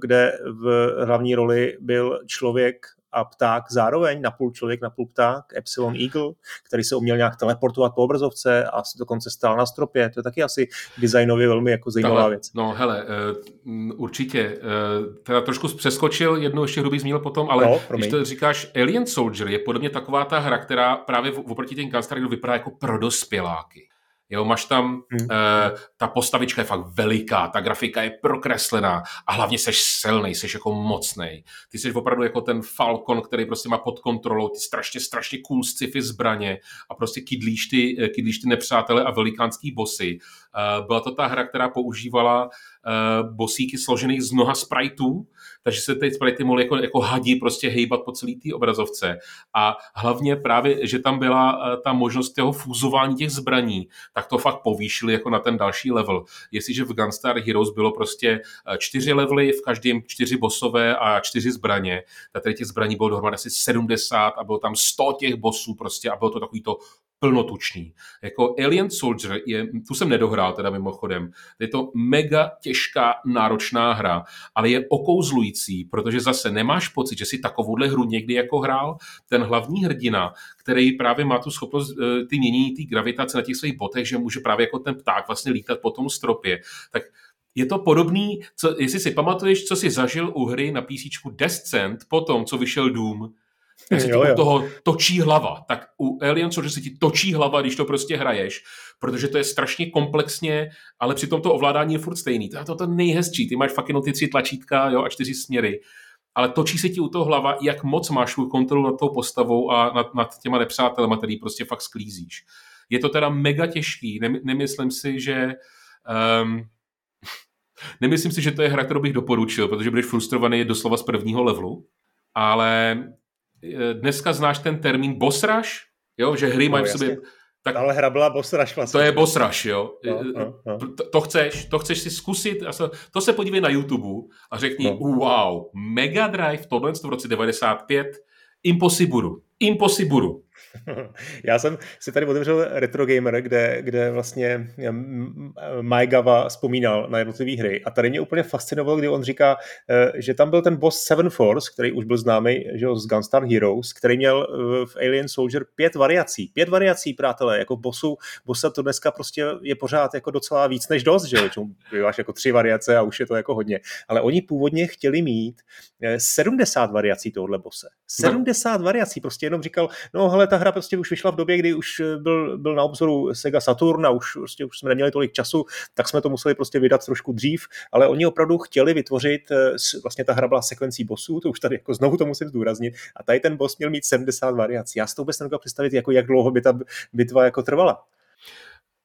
kde v hlavní roli byl člověk a pták zároveň, napůl člověk, napůl pták, Epsilon Eagle, který se uměl nějak teleportovat po obrazovce a dokonce stál na stropě. To je taky asi designově velmi jako zajímavá věc. No hele, uh, určitě. Uh, teda trošku přeskočil, jednu ještě hrubý zmínil potom, ale no, když to říkáš, Alien Soldier je podobně taková ta hra, která právě oproti těm Gunstar vypadá jako pro dospěláky. Jo, máš tam, hmm. uh, ta postavička je fakt veliká, ta grafika je prokreslená a hlavně seš silný, seš jako mocný. Ty jsi opravdu jako ten Falcon, který prostě má pod kontrolou ty strašně, strašně cool sci-fi zbraně a prostě kydlíš ty, eh, kydlíš ty nepřátele a velikánský bossy. Uh, byla to ta hra, která používala uh, bosíky složených z mnoha spriteů, takže se ty sprite mohly jako, jako hadí prostě hejbat po celé té obrazovce. A hlavně právě, že tam byla ta možnost toho fúzování těch zbraní, tak to fakt povýšili jako na ten další level. Jestliže v Gunstar Heroes bylo prostě čtyři levely, v každém čtyři bosové a čtyři zbraně, tak tady těch zbraní bylo dohromady asi 70 a bylo tam 100 těch bosů prostě a bylo to takový to plnotučný. Jako Alien Soldier, je, tu jsem nedohrál teda mimochodem, je to mega těžká, náročná hra, ale je okouzlující, protože zase nemáš pocit, že si takovouhle hru někdy jako hrál. Ten hlavní hrdina, který právě má tu schopnost eh, ty mění ty gravitace na těch svých botech, že může právě jako ten pták vlastně lítat po tom stropě, tak je to podobný, co, jestli si pamatuješ, co jsi zažil u hry na PC Descent po tom, co vyšel Doom, tak se ti u toho točí hlava. Tak u Alien že se ti točí hlava, když to prostě hraješ, protože to je strašně komplexně, ale přitom to ovládání je furt stejný. To je to, to nejhezčí. Ty máš fakt jenom ty tři tlačítka jo, a čtyři směry. Ale točí se ti u toho hlava, jak moc máš tu kontrolu nad tou postavou a nad, nad těma nepřátelema, který prostě fakt sklízíš. Je to teda mega těžký. Nemyslím si, že um, Nemyslím si, že to je hra, kterou bych doporučil, protože budeš frustrovaný doslova z prvního levelu, ale dneska znáš ten termín boss rush, jo, že hry no, mají v sobě Tak, ale hra byla boss rush vlastně. To je boss rush, jo. No, no, no. To, to, chceš, to chceš si zkusit, to se podívej na YouTube a řekni, no. wow, Mega Drive, tohle v roce 95, impossible, impossible. Já jsem si tady otevřel Retro Gamer, kde, kde vlastně Maigava vzpomínal na jednotlivé hry a tady mě úplně fascinovalo, kdy on říká, eh, že tam byl ten boss Seven Force, který už byl známý že z Gunstar Heroes, který měl eh, v Alien Soldier pět variací. Pět variací, přátelé, jako bossu, bossa to dneska prostě je pořád jako docela víc než dost, že jo, máš jako tři variace a už je to jako hodně. Ale oni původně chtěli mít 70 eh, variací tohohle bose. 70 no. variací, prostě jenom říkal, no hele, ta hra prostě už vyšla v době, kdy už eh, byl, byl na obzoru Sega Saturn a už, prostě, už jsme neměli tolik času, tak jsme to museli prostě vydat trošku dřív, ale oni opravdu chtěli vytvořit, eh, vlastně ta hra byla sekvencí bossů, to už tady jako znovu to musím zdůraznit, a tady ten boss měl mít 70 variací. Já si to vůbec nedokážu představit, jako jak dlouho by ta bitva jako trvala.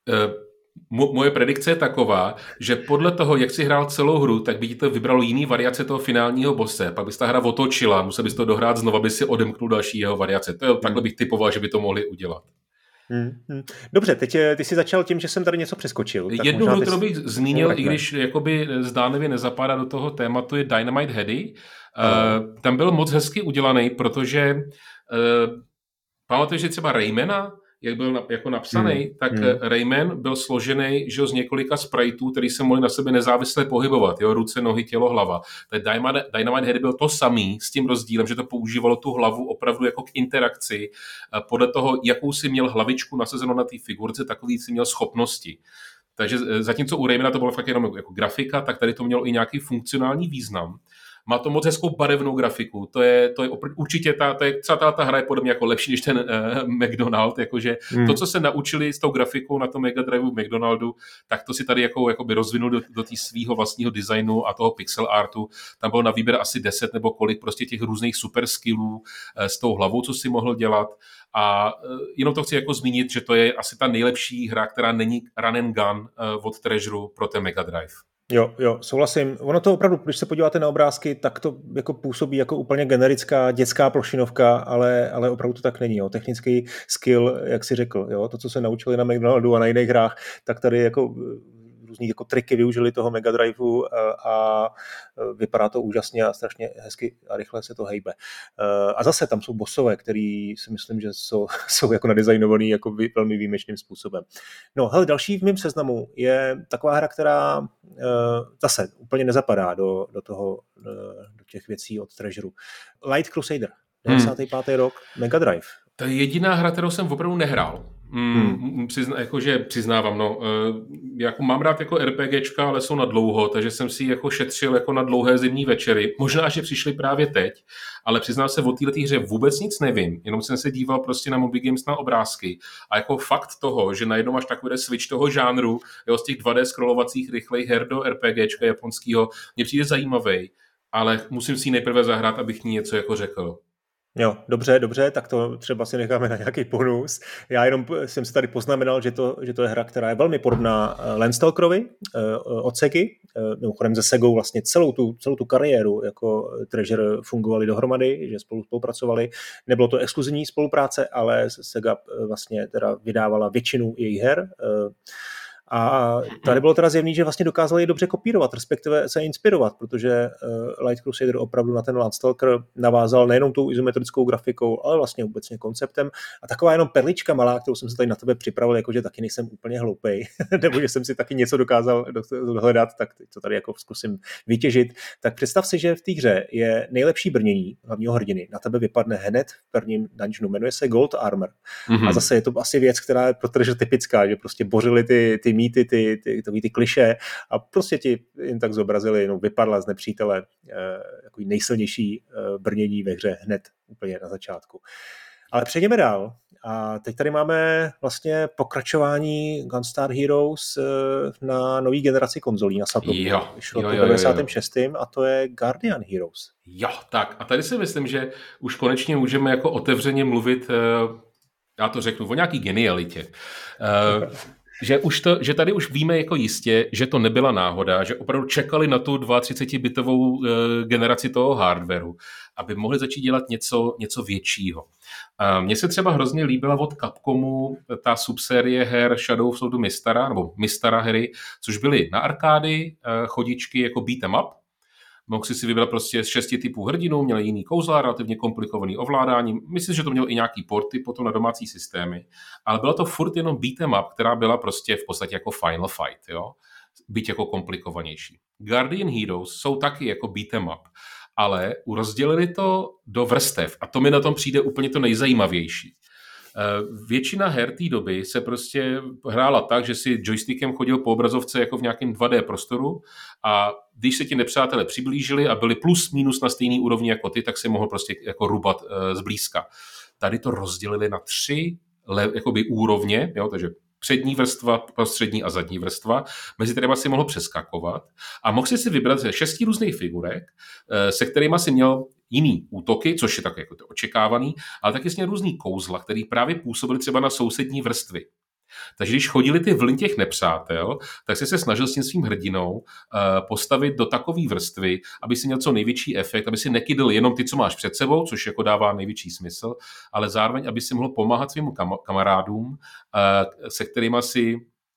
Uh moje predikce je taková, že podle toho, jak si hrál celou hru, tak by ti to vybralo jiný variace toho finálního bose, pak bys ta hra otočila, musel bys to dohrát znova, by si odemknul další jeho variace. To je, hmm. takhle bych typoval, že by to mohli udělat. Hmm, hmm. Dobře, teď eh, ty jsi začal tím, že jsem tady něco přeskočil. Tak Jednu hru, kterou bych zmínil, i když jakoby zdánlivě nezapadá do toho tématu, je Dynamite Heady. Uh, tam byl moc hezky udělaný, protože uh, pamatuješ si třeba Raymana, jak byl jako napsaný, hmm. tak hmm. Rayman byl složený že z několika spriteů, který se mohli na sebe nezávisle pohybovat. Jo? Ruce, nohy, tělo, hlava. Ten Dynamite, Head byl to samý s tím rozdílem, že to používalo tu hlavu opravdu jako k interakci. Podle toho, jakou si měl hlavičku nasazenou na té figurce, takový si měl schopnosti. Takže e, zatímco u Raymana to bylo fakt jenom jako grafika, tak tady to mělo i nějaký funkcionální význam. Má to moc hezkou barevnou grafiku. To je, to je určitě ta, to je, celá ta, ta hra je podle mě jako lepší než ten uh, McDonald. Jakože hmm. to, co se naučili s tou grafikou na tom Mega Driveu McDonaldu, tak to si tady jako, jako by rozvinul do, do svého vlastního designu a toho pixel artu. Tam bylo na výběr asi 10 nebo kolik prostě těch různých super skillů uh, s tou hlavou, co si mohl dělat. A uh, jenom to chci jako zmínit, že to je asi ta nejlepší hra, která není run and gun uh, od Treasure pro ten Mega Drive. Jo, jo, souhlasím. Ono to opravdu, když se podíváte na obrázky, tak to jako působí jako úplně generická dětská plošinovka, ale, ale opravdu to tak není. Jo. Technický skill, jak si řekl, jo, to, co se naučili na McDonaldu a na jiných hrách, tak tady jako různý jako triky využili toho Mega Driveu eh, a eh, vypadá to úžasně a strašně hezky a rychle se to hejbe. Eh, a zase tam jsou bosové, který si myslím, že jsou, jsou jako nadizajnovaný jako velmi výjimečným způsobem. No, hele, další v mém seznamu je taková hra, která zase úplně nezapadá do, do toho, do těch věcí od Treasure. Light Crusader, 95. Hmm. rok, Mega Drive. To je jediná hra, kterou jsem opravdu nehrál. Hmm. hmm. Přizna, jakože přiznávám, no, e, jako mám rád jako RPGčka, ale jsou na dlouho, takže jsem si jako šetřil jako na dlouhé zimní večery. Možná, že přišli právě teď, ale přiznám se, o této hře vůbec nic nevím, jenom jsem se díval prostě na Moby Games na obrázky a jako fakt toho, že najednou máš takový switch toho žánru, jo, z těch 2D scrollovacích rychlejch her do RPGčka japonského, mě přijde zajímavý, ale musím si ji nejprve zahrát, abych ní něco jako řekl. Jo, dobře, dobře, tak to třeba si necháme na nějaký bonus. Já jenom jsem si tady poznamenal, že to, že to je hra, která je velmi podobná eh, Landstalkerovi eh, od Segy, eh, mimochodem ze Segou vlastně celou tu, celou tu kariéru jako Treasure fungovali dohromady, že spolu spolupracovali. Nebylo to exkluzivní spolupráce, ale Sega vlastně teda vydávala většinu jejich her. A tady bylo teda zjevný, že vlastně dokázali je dobře kopírovat, respektive se inspirovat, protože uh, Light Crusader opravdu na ten Landstalker navázal nejenom tou izometrickou grafikou, ale vlastně obecně konceptem. A taková jenom perlička malá, kterou jsem se tady na tebe připravil, jakože taky nejsem úplně hloupej, nebo že jsem si taky něco dokázal dohledat, tak to tady jako zkusím vytěžit. Tak představ si, že v té hře je nejlepší brnění hlavního hrdiny. Na tebe vypadne hned v prvním dungeonu, jmenuje se Gold Armor. Mm-hmm. A zase je to asi věc, která je pro typická, že prostě bořili ty, ty mýty, ty, ty, ty, ty kliše a prostě ti jen tak zobrazili, jenom vypadla z nepřítele jako nejsilnější eh, brnění ve hře hned úplně na začátku. Ale přejdeme dál. A teď tady máme vlastně pokračování Gunstar Heroes eh, na nový generaci konzolí na Saturnu. Jo, Šlo jo, jo, 96. Jo, jo. a to je Guardian Heroes. Jo, tak a tady si myslím, že už konečně můžeme jako otevřeně mluvit, já to řeknu, o nějaký genialitě. Že, už to, že tady už víme jako jistě, že to nebyla náhoda, že opravdu čekali na tu 32-bitovou uh, generaci toho hardwareu, aby mohli začít dělat něco, něco většího. Mně se třeba hrozně líbila od Capcomu ta subsérie her Shadow of the Mistara, nebo Mistara hry, což byly na arkády, uh, chodičky jako beat'em up, Mohl si si vybrat prostě z šesti typů hrdinů, měl jiný kouzla, relativně komplikovaný ovládání. Myslím, že to měl i nějaký porty potom na domácí systémy, ale bylo to furt jenom beat'em up, která byla prostě v podstatě jako Final Fight, jo? byť jako komplikovanější. Guardian Heroes jsou taky jako beat'em up, ale rozdělili to do vrstev a to mi na tom přijde úplně to nejzajímavější. Eh, většina her té doby se prostě hrála tak, že si joystickem chodil po obrazovce jako v nějakém 2D prostoru a když se ti nepřátelé přiblížili a byli plus minus na stejný úrovni jako ty, tak si mohl prostě jako rubat uh, zblízka. Tady to rozdělili na tři jakoby úrovně, jo, takže přední vrstva, prostřední a zadní vrstva, mezi kterými si mohl přeskakovat a mohl si si vybrat ze šesti různých figurek, eh, se kterými si měl jiný útoky, což je tak jako to očekávaný, ale taky s různý kouzla, které právě působily třeba na sousední vrstvy. Takže když chodili ty vlny těch nepřátel, tak si se snažil s tím svým hrdinou uh, postavit do takové vrstvy, aby si měl co největší efekt, aby si nekydl jenom ty, co máš před sebou, což jako dává největší smysl, ale zároveň, aby si mohl pomáhat svým kam- kamarádům, uh, se kterými si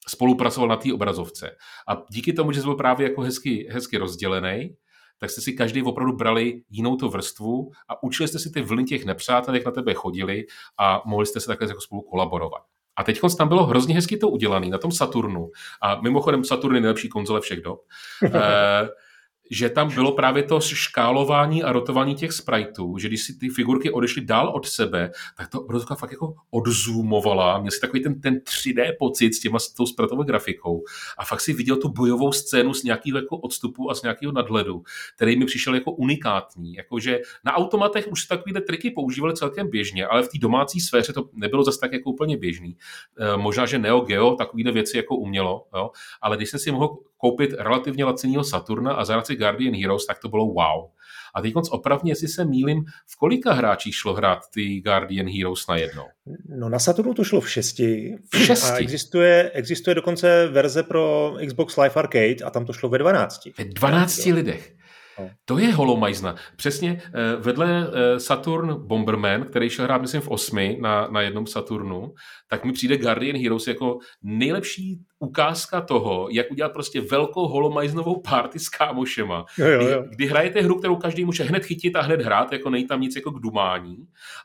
spolupracoval na té obrazovce. A díky tomu, že jsi byl právě jako hezky, hezky rozdělený, tak jste si každý opravdu brali jinou tu vrstvu a učili jste si ty vlny těch nepřátel, jak na tebe chodili a mohli jste se takhle jako spolu kolaborovat. A teď tam bylo hrozně hezky to udělané na tom Saturnu. A mimochodem Saturn je nejlepší konzole všech dob. že tam bylo právě to škálování a rotování těch spriteů, že když si ty figurky odešly dál od sebe, tak to obrazovka fakt jako odzoomovala, měl si takový ten, ten 3D pocit s, těma, s tou spritovou grafikou a fakt si viděl tu bojovou scénu z nějakého jako odstupu a z nějakého nadhledu, který mi přišel jako unikátní. Jakože na automatech už takovýhle triky používali celkem běžně, ale v té domácí sféře to nebylo zase tak jako úplně běžný. E, možná, že Neo Geo takovýhle věci jako umělo, jo? ale když jsem si mohl koupit relativně laciného Saturna a zahrát si Guardian Heroes, tak to bylo wow. A teď opravdu, jestli se mýlim, v kolika hráčích šlo hrát ty Guardian Heroes na jednou? No na Saturnu to šlo v šesti. V šesti? A existuje, existuje dokonce verze pro Xbox Live Arcade a tam to šlo ve 12. Ve 12 lidech. No. To je holomajzna. Přesně eh, vedle eh, Saturn Bomberman, který šel hrát, myslím, v osmi na, na jednom Saturnu, tak mi přijde Guardian Heroes jako nejlepší ukázka toho, jak udělat prostě velkou holomajznovou party s kámošema. Jo, jo, jo. Kdy, kdy hrajete hru, kterou každý může hned chytit a hned hrát, jako nejde tam nic jako k dumání,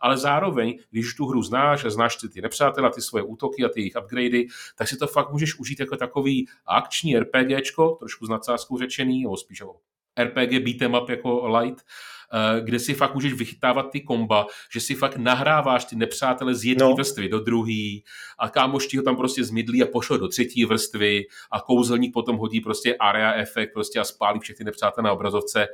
ale zároveň, když tu hru znáš a znáš ty, ty nepřátelé, ty svoje útoky a ty jejich upgradey, tak si to fakt můžeš užít jako takový akční RPGčko, trošku s nadsázkou řečený, nebo spíš jako RPG beat'em up jako light, eh, kde si fakt můžeš vychytávat ty komba, že si fakt nahráváš ty nepřátele z jedné no. vrstvy do druhé a kámoš ti ho tam prostě zmidlí a pošle do třetí vrstvy a kouzelník potom hodí prostě area efekt prostě a spálí všechny nepřátelé na obrazovce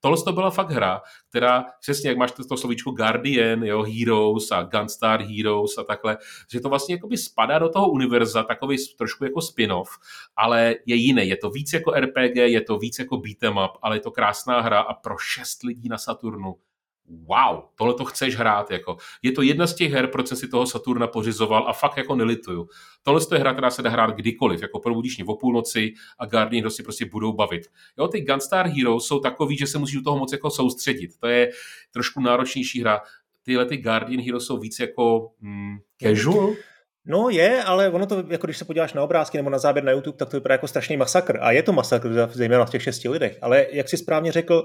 Tohle to byla fakt hra, která přesně jak máš to, to slovíčko Guardian, jo, Heroes a Gunstar Heroes a takhle, že to vlastně jakoby spadá do toho univerza, takový trošku jako spin-off, ale je jiný. Je to víc jako RPG, je to víc jako beat'em up, ale je to krásná hra a pro šest lidí na Saturnu wow, tohle to chceš hrát. Jako. Je to jedna z těch her, proč jsem si toho Saturna pořizoval a fakt jako nelituju. Tohle je hra, která se dá hrát kdykoliv, jako probudíš mě o půlnoci a Guardian prostě prostě budou bavit. Jo, ty Gunstar Heroes jsou takový, že se musíš do toho moc jako soustředit. To je trošku náročnější hra. Tyhle ty Guardian Heroes jsou víc jako mm, casual. No je, ale ono to, jako když se podíváš na obrázky nebo na záběr na YouTube, tak to vypadá jako strašný masakr. A je to masakr, zejména v těch šesti lidech. Ale jak si správně řekl,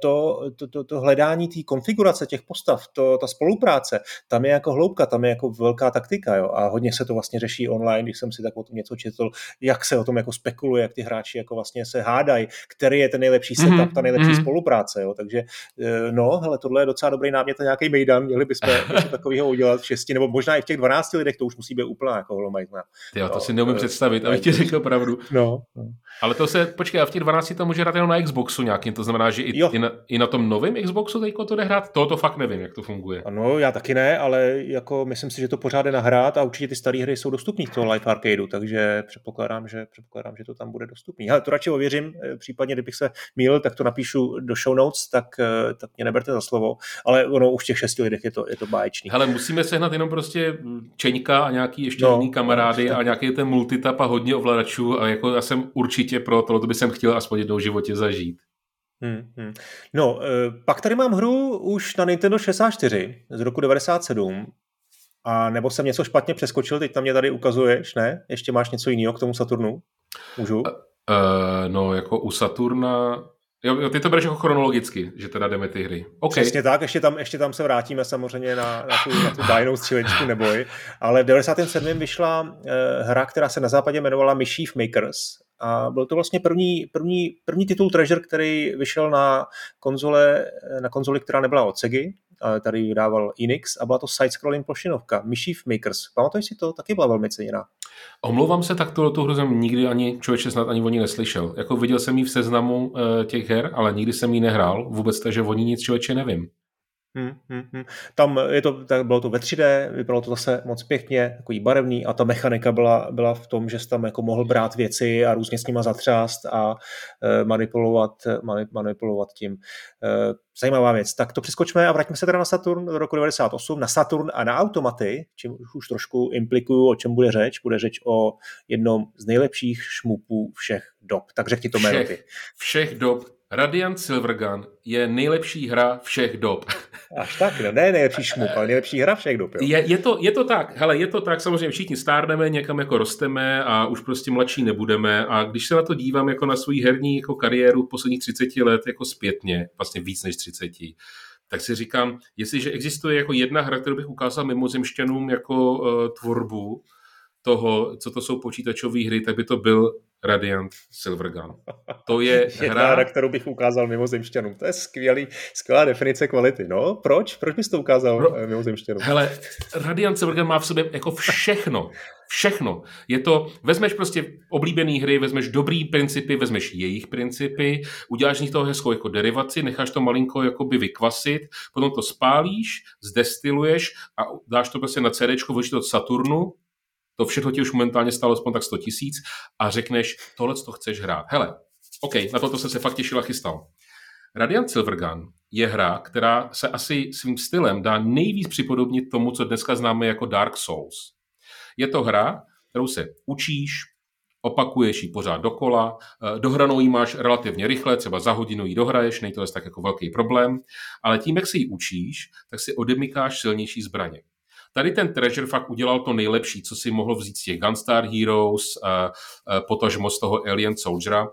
to, to, to, to hledání té konfigurace těch postav, to, ta spolupráce, tam je jako hloubka, tam je jako velká taktika. Jo? A hodně se to vlastně řeší online, když jsem si tak o tom něco četl, jak se o tom jako spekuluje, jak ty hráči jako vlastně se hádají, který je ten nejlepší setup, mm-hmm. ta nejlepší mm-hmm. spolupráce. Jo? Takže e, no, hele, tohle je docela dobrý námět na nějaký mejdan, měli bychom něco takového udělat v šesti, nebo možná i v těch 12 lidech, to už musí být úplná jako holomajzna. Jo, to no, si neumím představit, abych ti řekl pravdu. No, no. Ale to se, počkej, a v těch 12 to může hrát jenom na Xboxu nějakým, to znamená, že i, i, na, i na tom novém Xboxu teďko to jde hrát? To to fakt nevím, jak to funguje. Ano, já taky ne, ale jako myslím si, že to pořád je nahrát a určitě ty staré hry jsou dostupné v toho Live Arcadeu, takže předpokládám, že, předpokládám, že to tam bude dostupný. Ale to radši ověřím, eh, případně kdybych se mýlil, tak to napíšu do show notes, tak, eh, tak mě neberte za slovo, ale ono už v těch šesti lidech je to, je to báječný. Ale musíme sehnat jenom prostě Čeňka a nějaký ještě no, jiný kamarády no, a nějaký ten multitap a hodně ovladačů a jako já jsem určitě pro to, to by jsem chtěl aspoň jednou v životě zažít. Hmm, hmm. No, eh, pak tady mám hru už na Nintendo 64 z roku 97 a nebo jsem něco špatně přeskočil, teď tam mě tady ukazuješ, ne? Ještě máš něco jiného k tomu Saturnu? Můžu? Uh, no, jako u Saturna Jo, jo, ty to bereš jako chronologicky, že teda jdeme ty hry. Okay. Přesně tak, ještě tam, ještě tam se vrátíme samozřejmě na, na tu, na tu Dino střílečku neboj, ale v 97. vyšla uh, hra, která se na západě jmenovala Mischief Makers a byl to vlastně první, první, první titul Treasure, který vyšel na konzole, na konzoli, která nebyla od ale tady vydával Enix a byla to side-scrolling plošinovka, Mischief Makers. Pamatuješ si to? Taky byla velmi ceněná. Omlouvám se, tak tu hru jsem nikdy ani člověče snad ani o ní neslyšel. Jako viděl jsem ji v seznamu uh, těch her, ale nikdy jsem ji nehrál vůbec, takže o ní nic člověče nevím. Hmm, hmm, hmm. Tam je to, tak bylo to ve 3D, vypadalo to zase moc pěkně, takový barevný a ta mechanika byla, byla v tom, že jsi tam jako mohl brát věci a různě s nima zatřást a e, manipulovat, manipulovat tím. E, zajímavá věc. Tak to přeskočme a vraťme se teda na Saturn do roku 98, na Saturn a na automaty, čím už trošku implikuju, o čem bude řeč. Bude řeč o jednom z nejlepších šmupů všech dob. Tak řekni to jméno ty. Všech dob Radiant Silvergun je nejlepší hra všech dob. Až tak, no, ne nejlepší šmup, ale nejlepší hra všech dob. Jo. Je, je, to, je to tak, hele, je to tak, samozřejmě všichni stárneme, někam jako rosteme a už prostě mladší nebudeme a když se na to dívám jako na svou herní jako kariéru posledních 30 let jako zpětně, vlastně víc než 30, tak si říkám, jestliže existuje jako jedna hra, kterou bych ukázal mimozemšťanům jako uh, tvorbu toho, co to jsou počítačové hry, tak by to byl Radiant Silvergun. To je Jedna hra... kterou bych ukázal mimozemšťanům. To je skvělý, skvělá definice kvality. No, proč? Proč bys to ukázal Pro... Eh, mimozemšťanům? Hele, Radiant Silvergun má v sobě jako všechno. Všechno. Je to, vezmeš prostě oblíbený hry, vezmeš dobrý principy, vezmeš jejich principy, uděláš z nich toho hezkou jako derivaci, necháš to malinko jakoby vykvasit, potom to spálíš, zdestiluješ a dáš to prostě na CD, vložíš to od Saturnu, to všechno ti už momentálně stalo aspoň tak 100 tisíc a řekneš, tohle to chceš hrát. Hele, OK, na toto jsem se fakt těšil a chystal. Radiant Silvergun je hra, která se asi svým stylem dá nejvíc připodobnit tomu, co dneska známe jako Dark Souls. Je to hra, kterou se učíš, opakuješ ji pořád dokola, eh, dohranou ji máš relativně rychle, třeba za hodinu ji dohraješ, nejde to tak jako velký problém, ale tím, jak se ji učíš, tak si odemykáš silnější zbraně. Tady ten Treasure fakt udělal to nejlepší, co si mohl vzít z těch Gunstar Heroes, a, a potažmo z toho Alien Soldiera.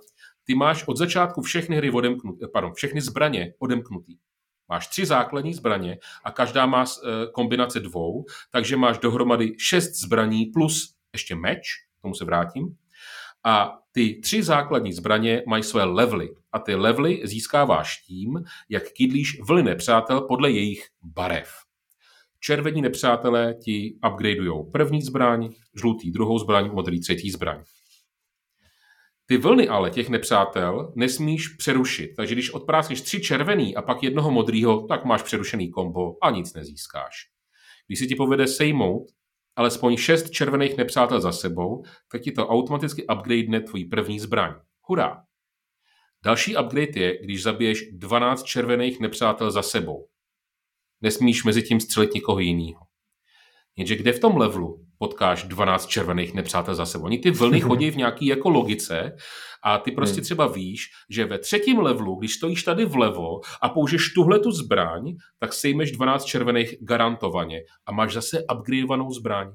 Ty máš od začátku všechny hry odemknutý, pardon, všechny zbraně odemknutý. Máš tři základní zbraně a každá má kombinace dvou, takže máš dohromady šest zbraní plus ještě meč, k tomu se vrátím. A ty tři základní zbraně mají své levely. A ty levely získáváš tím, jak kydlíš vlny nepřátel podle jejich barev. Červení nepřátelé ti upgradeují první zbraň, žlutý druhou zbraň, modrý třetí zbraň. Ty vlny ale těch nepřátel nesmíš přerušit. Takže když odprásneš tři červený a pak jednoho modrýho, tak máš přerušený kombo a nic nezískáš. Když se ti povede sejmout alespoň šest červených nepřátel za sebou, tak ti to automaticky upgradene tvůj první zbraň. Hurá! Další upgrade je, když zabiješ 12 červených nepřátel za sebou nesmíš mezi tím střelit někoho jiného. Jenže kde v tom levelu potkáš 12 červených nepřátel za sebou? Oni ty vlny chodí v nějaký jako logice a ty prostě hmm. třeba víš, že ve třetím levelu, když stojíš tady vlevo a použiješ tuhle tu zbraň, tak sejmeš 12 červených garantovaně a máš zase upgradeovanou zbraň.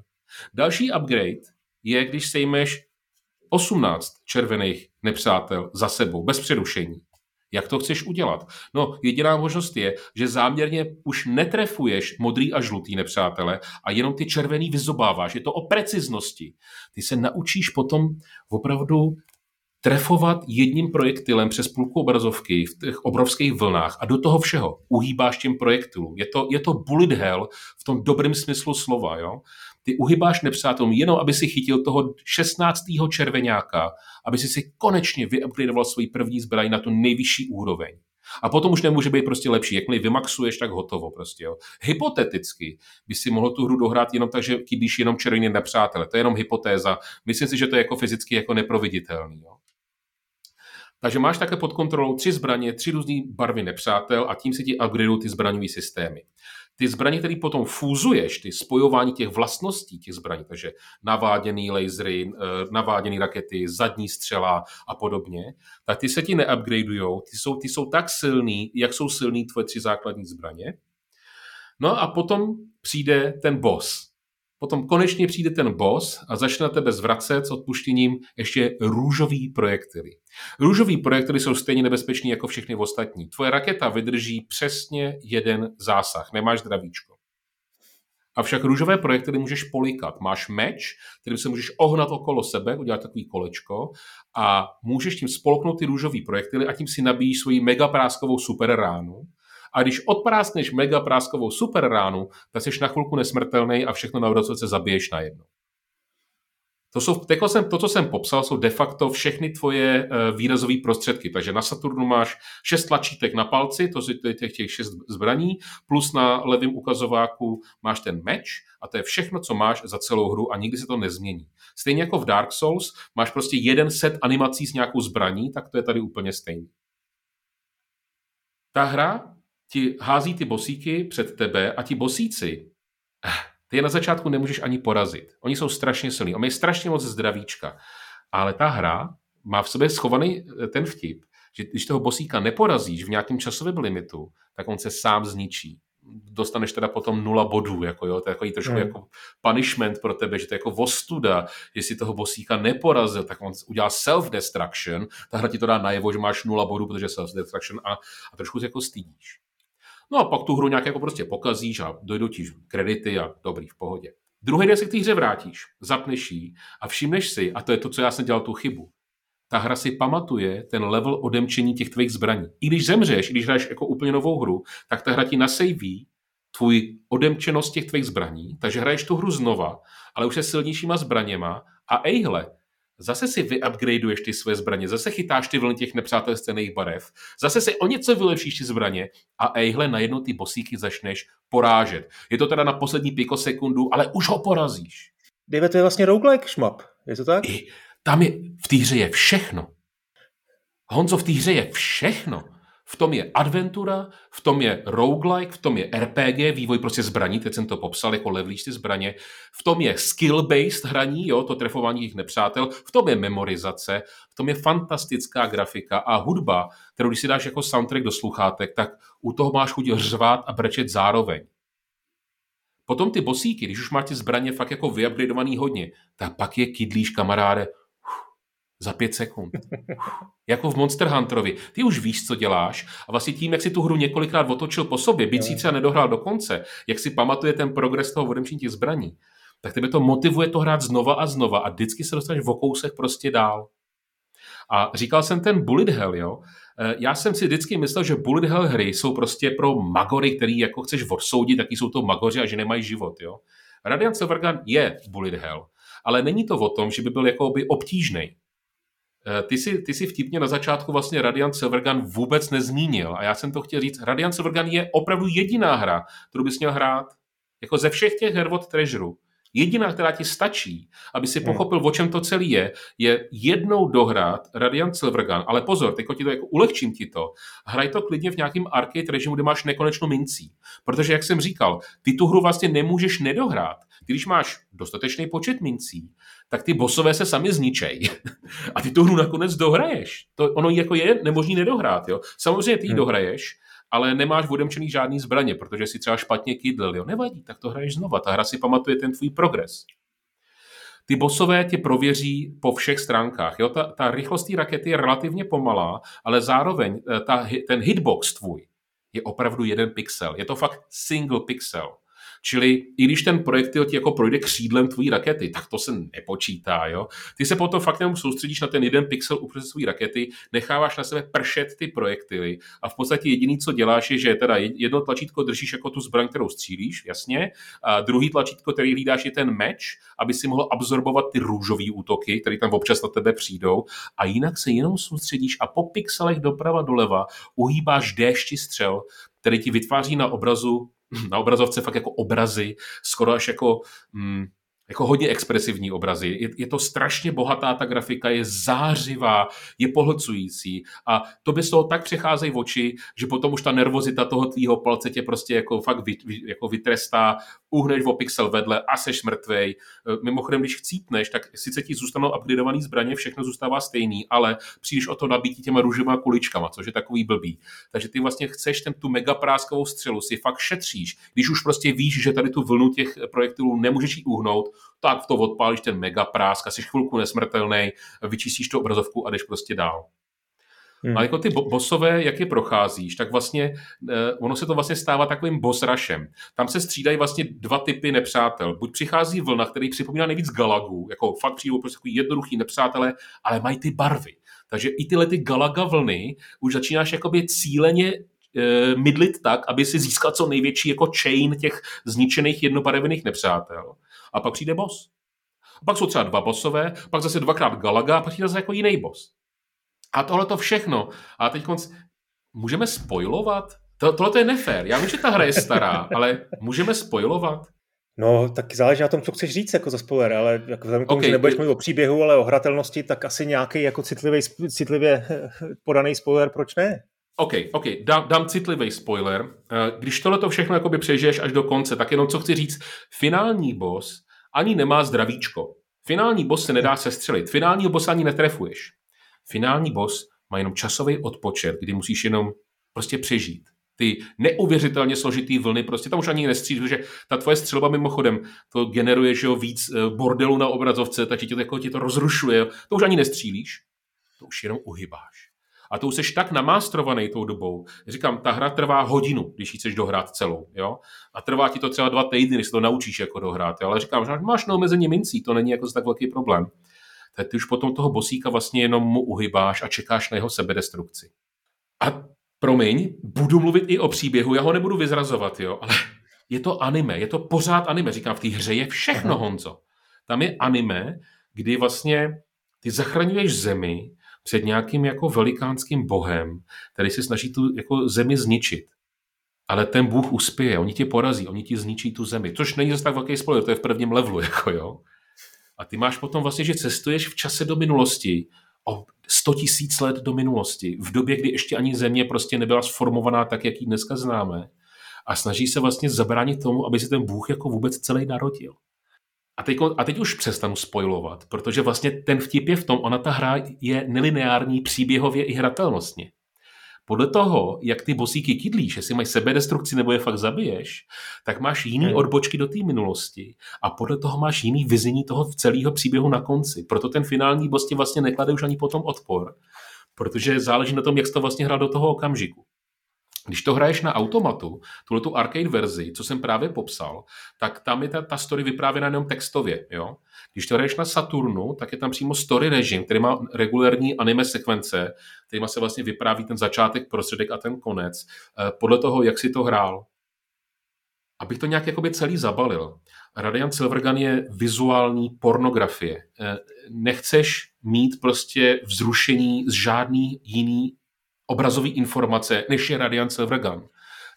Další upgrade je, když sejmeš 18 červených nepřátel za sebou, bez přerušení. Jak to chceš udělat? No, jediná možnost je, že záměrně už netrefuješ modrý a žlutý nepřátele a jenom ty červený vyzobáváš. Je to o preciznosti. Ty se naučíš potom opravdu trefovat jedním projektilem přes půlku obrazovky v těch obrovských vlnách a do toho všeho uhýbáš těm projektilům. Je to, je to bullet hell v tom dobrém smyslu slova. Jo? Ty uhybáš nepřátelům jenom, aby si chytil toho 16. červenáka, aby si si konečně vyupgradeoval svůj první zbraň na tu nejvyšší úroveň. A potom už nemůže být prostě lepší. Jakmile vymaxuješ, tak hotovo prostě. Jo. Hypoteticky by si mohl tu hru dohrát jenom tak, že když jenom červený nepřátelé. To je jenom hypotéza. Myslím si, že to je jako fyzicky jako neproviditelný. Jo. Takže máš také pod kontrolou tři zbraně, tři různé barvy nepřátel a tím si ti upgradeují ty zbraňové systémy. Ty zbraně, které potom fúzuješ, ty spojování těch vlastností těch zbraní, takže naváděný lasery, eh, naváděný rakety, zadní střela a podobně, tak ty se ti neupgradeujou, ty jsou, ty jsou tak silný, jak jsou silný tvoje tři základní zbraně. No a potom přijde ten boss. Potom konečně přijde ten boss a začne na tebe zvracet s odpuštěním ještě růžový projektily. Růžový projektily jsou stejně nebezpečný jako všechny ostatní. Tvoje raketa vydrží přesně jeden zásah, nemáš zdravíčko. Avšak růžové projektily můžeš polikat. Máš meč, kterým se můžeš ohnat okolo sebe, udělat takový kolečko a můžeš tím spolknout ty růžové projektily a tím si nabíjíš svoji megapráskovou super ránu a když odpráskneš mega práskovou super ránu, tak jsi na chvilku nesmrtelný a všechno na obrazovce zabiješ najednou. To, jsou, jsem, to, co jsem popsal, jsou de facto všechny tvoje eh, výrazové prostředky. Takže na Saturnu máš šest tlačítek na palci, to je těch, těch šest zbraní, plus na levém ukazováku máš ten meč a to je všechno, co máš za celou hru a nikdy se to nezmění. Stejně jako v Dark Souls máš prostě jeden set animací s nějakou zbraní, tak to je tady úplně stejný. Ta hra ti hází ty bosíky před tebe a ti bosíci, eh, ty je na začátku nemůžeš ani porazit. Oni jsou strašně silní, oni mají strašně moc zdravíčka. Ale ta hra má v sobě schovaný eh, ten vtip, že když toho bosíka neporazíš v nějakém časovém limitu, tak on se sám zničí. Dostaneš teda potom nula bodů, jako jo, to je takový trošku mm. jako punishment pro tebe, že to je jako vostuda, jestli toho bosíka neporazil, tak on udělá self-destruction, ta hra ti to dá najevo, že máš nula bodů, protože self-destruction a, a trošku se jako stydíš. No a pak tu hru nějak jako prostě pokazíš a dojdou ti kredity a dobrý, v pohodě. Druhý den se k té hře vrátíš, zapneš ji a všimneš si, a to je to, co já jsem dělal tu chybu, ta hra si pamatuje ten level odemčení těch tvých zbraní. I když zemřeš, i když hraješ jako úplně novou hru, tak ta hra ti nasejví tvůj odemčenost těch tvých zbraní, takže hraješ tu hru znova, ale už se silnějšíma zbraněma a ejhle, Zase si vyupgradeuješ ty své zbraně, zase chytáš ty vlny těch nepřátelstvených barev, zase si o něco vylepšíš ty zbraně a ejhle, najednou ty bosíky začneš porážet. Je to teda na poslední pikosekundu, ale už ho porazíš. David, to je vlastně roguelike šmap, je to tak? I tam je, v té hře je všechno. Honzo, v té hře je všechno. V tom je adventura, v tom je roguelike, v tom je RPG, vývoj prostě zbraní, teď jsem to popsal, jako levelíš ty zbraně, v tom je skill-based hraní, jo, to trefování těch nepřátel, v tom je memorizace, v tom je fantastická grafika a hudba, kterou když si dáš jako soundtrack do sluchátek, tak u toho máš chuť řvát a brečet zároveň. Potom ty bosíky, když už máš ty zbraně fakt jako vyupgradeovaný hodně, tak pak je kydlíš kamaráde, za pět sekund. jako v Monster Hunterovi. Ty už víš, co děláš a vlastně tím, jak si tu hru několikrát otočil po sobě, byť si třeba nedohrál do konce, jak si pamatuje ten progres toho odemčení těch zbraní, tak tebe to motivuje to hrát znova a znova a vždycky se dostaneš v kousek prostě dál. A říkal jsem ten bullet hell, jo. Eh, já jsem si vždycky myslel, že bullet hell hry jsou prostě pro magory, který jako chceš odsoudit, taky jsou to magoři a že nemají život, jo. Radiant Silvergun je bullet hell, ale není to o tom, že by byl jako by obtížný. Eh, ty si, ty si vtipně na začátku vlastně Radiant Silvergun vůbec nezmínil a já jsem to chtěl říct. Radiant Silvergun je opravdu jediná hra, kterou bys měl hrát. Jako ze všech těch her od Treasure. Jediná, která ti stačí, aby si hmm. pochopil, o čem to celý je, je jednou dohrát Radiant Silvergun. Ale pozor, teď ti to jako ulehčím ti to. Hraj to klidně v nějakém arcade režimu, kde máš nekonečnou mincí. Protože, jak jsem říkal, ty tu hru vlastně nemůžeš nedohrát. Ty, když máš dostatečný počet mincí, tak ty bosové se sami zničej. A ty tu hru nakonec dohraješ. To, ono jako je nemožný nedohrát. Jo? Samozřejmě ty ji hmm. dohraješ, ale nemáš odemčený žádný zbraně, protože si třeba špatně kydlil. Jo? Nevadí, tak to hraješ znova. Ta hra si pamatuje ten tvůj progres. Ty bosové tě prověří po všech stránkách. Jo? Ta, ta rychlost té rakety je relativně pomalá, ale zároveň eh, ta, ten hitbox tvůj je opravdu jeden pixel. Je to fakt single pixel. Čili i když ten projektil ti jako projde křídlem tvojí rakety, tak to se nepočítá. Jo? Ty se potom fakt jenom soustředíš na ten jeden pixel uprostřed své rakety, necháváš na sebe pršet ty projektily a v podstatě jediný, co děláš, je, že teda jedno tlačítko držíš jako tu zbraň, kterou střílíš, jasně, a druhý tlačítko, který hlídáš, je ten meč, aby si mohl absorbovat ty růžové útoky, které tam občas na tebe přijdou, a jinak se jenom soustředíš a po pixelech doprava doleva uhýbáš déšti střel, který ti vytváří na obrazu na obrazovce fakt jako obrazy, skoro až jako mm, jako hodně expresivní obrazy. Je, je to strašně bohatá, ta grafika je zářivá, je pohlcující a to by z toho tak přecházejí v oči, že potom už ta nervozita toho tvýho palce tě prostě jako fakt vy, jako vytrestá, uhneš o pixel vedle a seš mrtvej. E, mimochodem, když chcípneš, tak sice ti zůstanou upgradeované zbraně, všechno zůstává stejný, ale přijdeš o to nabítí těma růžovými kuličkama, což je takový blbý. Takže ty vlastně chceš ten tu megapráskovou střelu si fakt šetříš, když už prostě víš, že tady tu vlnu těch projektilů nemůžeš jí uhnout, tak to odpálíš ten mega prásk a jsi chvilku nesmrtelný, vyčistíš tu obrazovku a jdeš prostě dál. Hmm. A jako ty bosové, jak je procházíš, tak vlastně eh, ono se to vlastně stává takovým boss rushem. Tam se střídají vlastně dva typy nepřátel. Buď přichází vlna, který připomíná nejvíc galagů, jako fakt přijdou prostě takový jednoduchý nepřátelé, ale mají ty barvy. Takže i tyhle ty galaga vlny už začínáš jakoby cíleně e, mydlit tak, aby si získal co největší jako chain těch zničených jednobarevných nepřátel a pak přijde boss. A pak jsou třeba dva bossové, pak zase dvakrát Galaga a pak přijde zase jako jiný boss. A tohle to všechno. A teď konc... můžeme spojovat? To, tohle je nefér. Já vím, že ta hra je stará, ale můžeme spojovat? No, tak záleží na tom, co chceš říct jako za spoiler, ale jako vzhledem k tomu, okay. že nebudeš mluvit o příběhu, ale o hratelnosti, tak asi nějaký jako citlivý, citlivě podaný spoiler, proč ne? OK, OK, dám, dám citlivý spoiler. Eh, když tohle to všechno jakoby přežiješ až do konce, tak jenom co chci říct, finální boss ani nemá zdravíčko. Finální boss se nedá sestřelit. Finální boss ani netrefuješ. Finální boss má jenom časový odpočet, kdy musíš jenom prostě přežít. Ty neuvěřitelně složitý vlny, prostě tam už ani nestřílíš, protože ta tvoje střelba mimochodem to generuje že jo, víc eh, bordelu na obrazovce, takže to, jako, ti to rozrušuje. To už ani nestřílíš, to už jenom uhybáš. A to už jsi tak namástrovaný tou dobou. Říkám, ta hra trvá hodinu, když ji chceš dohrát celou. Jo? A trvá ti to třeba dva týdny, než se to naučíš jako dohrát. Jo? Ale říkám, že máš neomezeně mincí, to není jako tak velký problém. Tak ty už potom toho bosíka vlastně jenom mu uhybáš a čekáš na jeho sebedestrukci. A promiň, budu mluvit i o příběhu, já ho nebudu vyzrazovat, jo, ale je to anime, je to pořád anime. Říkám, v té hře je všechno. Honzo. Tam je anime, kdy vlastně ty zachraňuješ zemi před nějakým jako velikánským bohem, který se snaží tu jako zemi zničit. Ale ten bůh uspěje, oni tě porazí, oni ti zničí tu zemi. Což není zase tak velký spoiler, to je v prvním levelu, jako jo. A ty máš potom vlastně, že cestuješ v čase do minulosti, o 100 tisíc let do minulosti, v době, kdy ještě ani země prostě nebyla sformovaná tak, jak ji dneska známe. A snaží se vlastně zabránit tomu, aby se ten Bůh jako vůbec celý narodil. A teď, a teď už přestanu spojovat, protože vlastně ten vtip je v tom, ona ta hra je nelineární příběhově i hratelnostně. Podle toho, jak ty bosíky kydlíš, jestli mají sebedestrukci nebo je fakt zabiješ, tak máš jiný hmm. odbočky do té minulosti a podle toho máš jiný vizení toho celého příběhu na konci. Proto ten finální boss ti vlastně neklade už ani potom odpor, protože záleží na tom, jak jsi to vlastně hrál do toho okamžiku. Když to hraješ na automatu, tuhle tu arcade verzi, co jsem právě popsal, tak tam je ta, ta story vyprávěna jenom textově. Jo? Když to hraješ na Saturnu, tak je tam přímo story režim, který má regulární anime sekvence, kterýma se vlastně vypráví ten začátek, prostředek a ten konec, eh, podle toho, jak si to hrál. Abych to nějak jakoby celý zabalil. Radiant Silvergun je vizuální pornografie. Eh, nechceš mít prostě vzrušení z žádný jiný obrazové informace, než je Radiant Silvergun.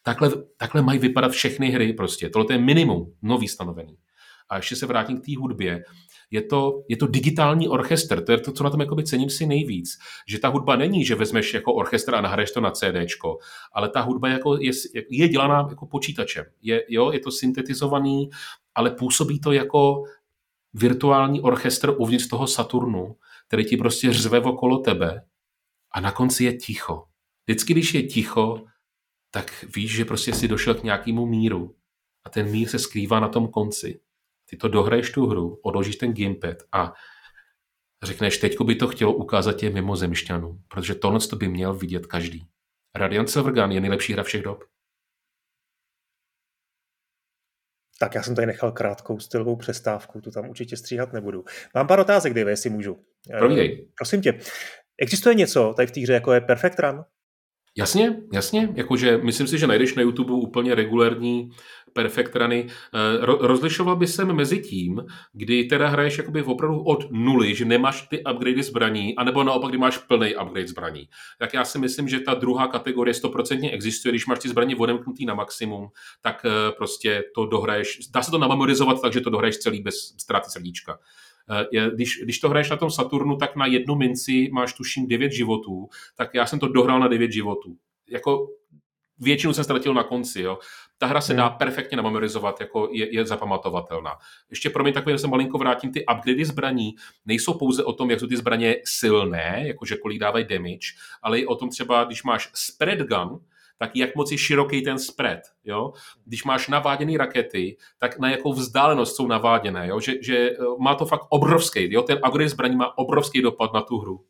Takhle, takhle mají vypadat všechny hry prostě. Tohle je minimum nový stanovený. A ještě se vrátím k té hudbě. Je to, je to digitální orchestr, to je to, co na tom cením si nejvíc. Že ta hudba není, že vezmeš jako orchestr a nahraješ to na CDčko, ale ta hudba jako je, je dělaná jako počítačem. Je, jo, je to syntetizovaný, ale působí to jako virtuální orchestr uvnitř toho Saturnu, který ti prostě řve okolo tebe a na konci je ticho. Vždycky, když je ticho, tak víš, že prostě si došel k nějakému míru a ten mír se skrývá na tom konci. Ty to dohraješ tu hru, odložíš ten gamepad a řekneš, teďko by to chtělo ukázat těm mimozemšťanům, protože tohle to by měl vidět každý. Radiant Silvergun je nejlepší hra všech dob. Tak já jsem tady nechal krátkou stylovou přestávku, tu tam určitě stříhat nebudu. Mám pár otázek, Dave, jestli můžu. Provídej. Prosím tě, Existuje něco tady v té hře, jako je Perfect Run? Jasně, jasně, jakože myslím si, že najdeš na YouTube úplně regulární perfect runy. Eh, rozlišoval by jsem mezi tím, kdy teda hraješ jakoby opravdu od nuly, že nemáš ty upgradey zbraní, anebo naopak, kdy máš plný upgrade zbraní. Tak já si myslím, že ta druhá kategorie stoprocentně existuje, když máš ty zbraně odemknutý na maximum, tak eh, prostě to dohraješ, dá se to namemorizovat takže to dohraješ celý bez ztráty srdíčka. Eh, když, když to hraješ na tom Saturnu, tak na jednu minci máš tuším 9 životů, tak já jsem to dohrál na 9 životů. Jako většinu jsem ztratil na konci, jo. Ta hra se hmm. dá perfektně namemorizovat, jako je, je zapamatovatelná. Ještě pro mě takový, se malinko vrátím, ty upgrady zbraní nejsou pouze o tom, jak jsou ty zbraně silné, jakože kolik dávají damage, ale i o tom třeba, když máš spread gun, tak jak moc je široký ten spread. Jo? Když máš naváděné rakety, tak na jakou vzdálenost jsou naváděné. Jo? Že, že eh, má to fakt obrovský. Jo? Ten upgrade zbraní má obrovský dopad na tu hru.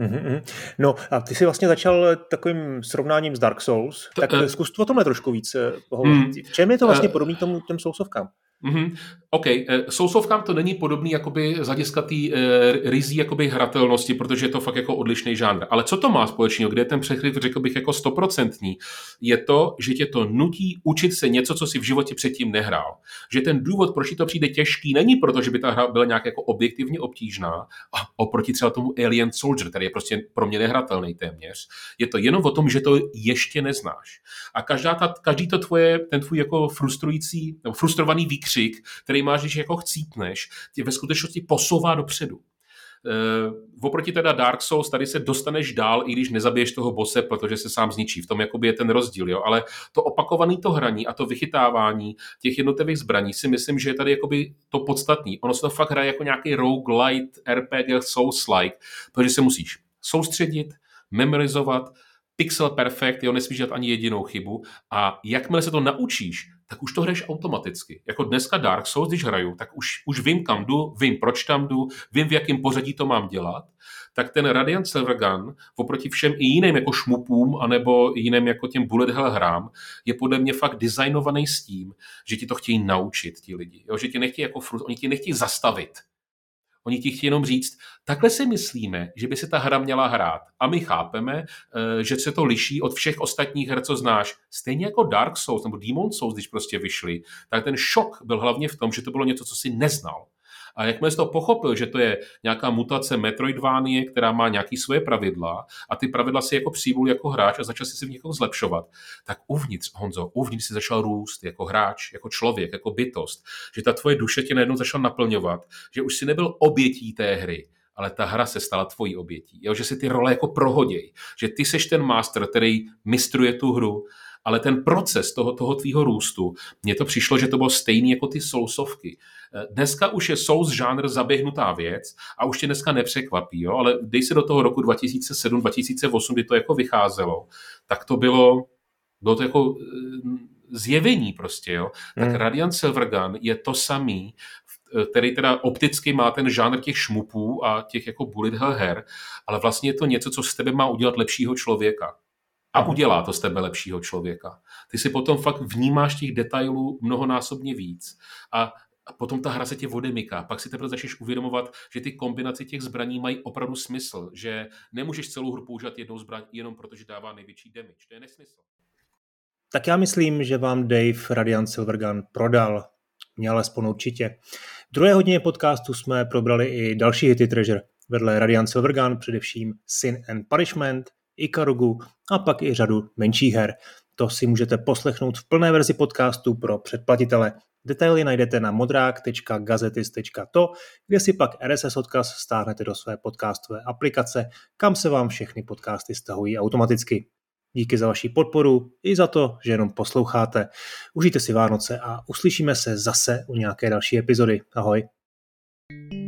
Mm-hmm. No a ty jsi vlastně začal takovým srovnáním s Dark Souls, to, tak uh, zkus o tomhle trošku víc pohovořit. Mm, v čem je to vlastně uh, podobný tomu, těm Soulsovkám? Mm-hmm. OK, eh, sousovkám to není podobný jakoby z hlediska té eh, rizí jakoby hratelnosti, protože je to fakt jako odlišný žánr. Ale co to má společného, kde je ten přechryv, řekl bych, jako stoprocentní, je to, že tě to nutí učit se něco, co si v životě předtím nehrál. Že ten důvod, proč to přijde těžký, není proto, že by ta hra byla nějak jako objektivně obtížná, a oproti třeba tomu Alien Soldier, který je prostě pro mě nehratelný téměř. Je to jenom o tom, že to ještě neznáš. A každá ta, každý to tvoje, ten tvůj jako frustrující, nebo frustrovaný výkřik, který máš, když jako chcípneš, tě ve skutečnosti posouvá dopředu. Uh, oproti teda Dark Souls, tady se dostaneš dál, i když nezabiješ toho bose, protože se sám zničí. V tom jakoby je ten rozdíl, jo? ale to opakované to hraní a to vychytávání těch jednotlivých zbraní si myslím, že je tady jakoby to podstatný. Ono se to fakt hraje jako nějaký roguelite, RPG, Souls-like, protože se musíš soustředit, memorizovat, pixel perfect, jo, nesmíš dělat ani jedinou chybu a jakmile se to naučíš, tak už to hraješ automaticky. Jako dneska Dark Souls, když hraju, tak už, už vím, kam jdu, vím, proč tam jdu, vím, v jakém pořadí to mám dělat, tak ten Radiant Silver Gun, oproti všem i jiným jako šmupům, anebo jiným jako těm bullet hell hrám, je podle mě fakt designovaný s tím, že ti to chtějí naučit ti lidi. Jo? Že ti nechtějí jako frust, oni ti nechtějí zastavit. Oni ti chtějí jenom říct, takhle si myslíme, že by se ta hra měla hrát. A my chápeme, eh, že se to liší od všech ostatních her, co znáš. Stejně jako Dark Souls nebo Demon Souls, když prostě vyšli, tak ten šok byl hlavně v tom, že to bylo něco, co si neznal. A jakmile jsi to pochopil, že to je nějaká mutace Metroidvánie, která má nějaké svoje pravidla a ty pravidla si jako přijmul jako hráč a začal si si v někoho zlepšovat, tak uvnitř, Honzo, uvnitř si začal růst jako hráč, jako člověk, jako bytost. Že ta tvoje duše tě najednou začala naplňovat, že už si nebyl obětí té hry, ale ta hra se stala tvojí obětí. Jo? Že si ty role jako prohoděj. Že ty seš ten master, který mistruje tu hru ale ten proces toho, toho tvýho růstu, mně to přišlo, že to bylo stejný jako ty sousovky. Dneska už je Souls žánr zaběhnutá věc a už tě dneska nepřekvapí, jo? ale dej se do toho roku 2007-2008, kdy to jako vycházelo, tak to bylo, bylo to jako eh, zjevení prostě, jo. Tak hmm. Radiant Silvergun je to samý, který teda opticky má ten žánr těch šmupů a těch jako bullet hell her, ale vlastně je to něco, co z tebe má udělat lepšího člověka. A udělá to z tebe lepšího člověka. Ty si potom fakt vnímáš těch detailů mnohonásobně víc. A a potom ta hra se tě odemyká. Pak si teprve začneš uvědomovat, že ty kombinace těch zbraní mají opravdu smysl, že nemůžeš celou hru používat jednou zbraň jenom protože dává největší damage. To je nesmysl. Tak já myslím, že vám Dave Radiant Silvergun prodal. Mě alespoň určitě. V druhé hodině podcastu jsme probrali i další hity Treasure. Vedle Radiant Silvergun především Sin and Punishment, Ikarugu a pak i řadu menších her. To si můžete poslechnout v plné verzi podcastu pro předplatitele. Detaily najdete na modrák.gazetis.to, kde si pak RSS odkaz stáhnete do své podcastové aplikace, kam se vám všechny podcasty stahují automaticky. Díky za vaši podporu i za to, že jenom posloucháte. Užijte si Vánoce a uslyšíme se zase u nějaké další epizody. Ahoj. thank you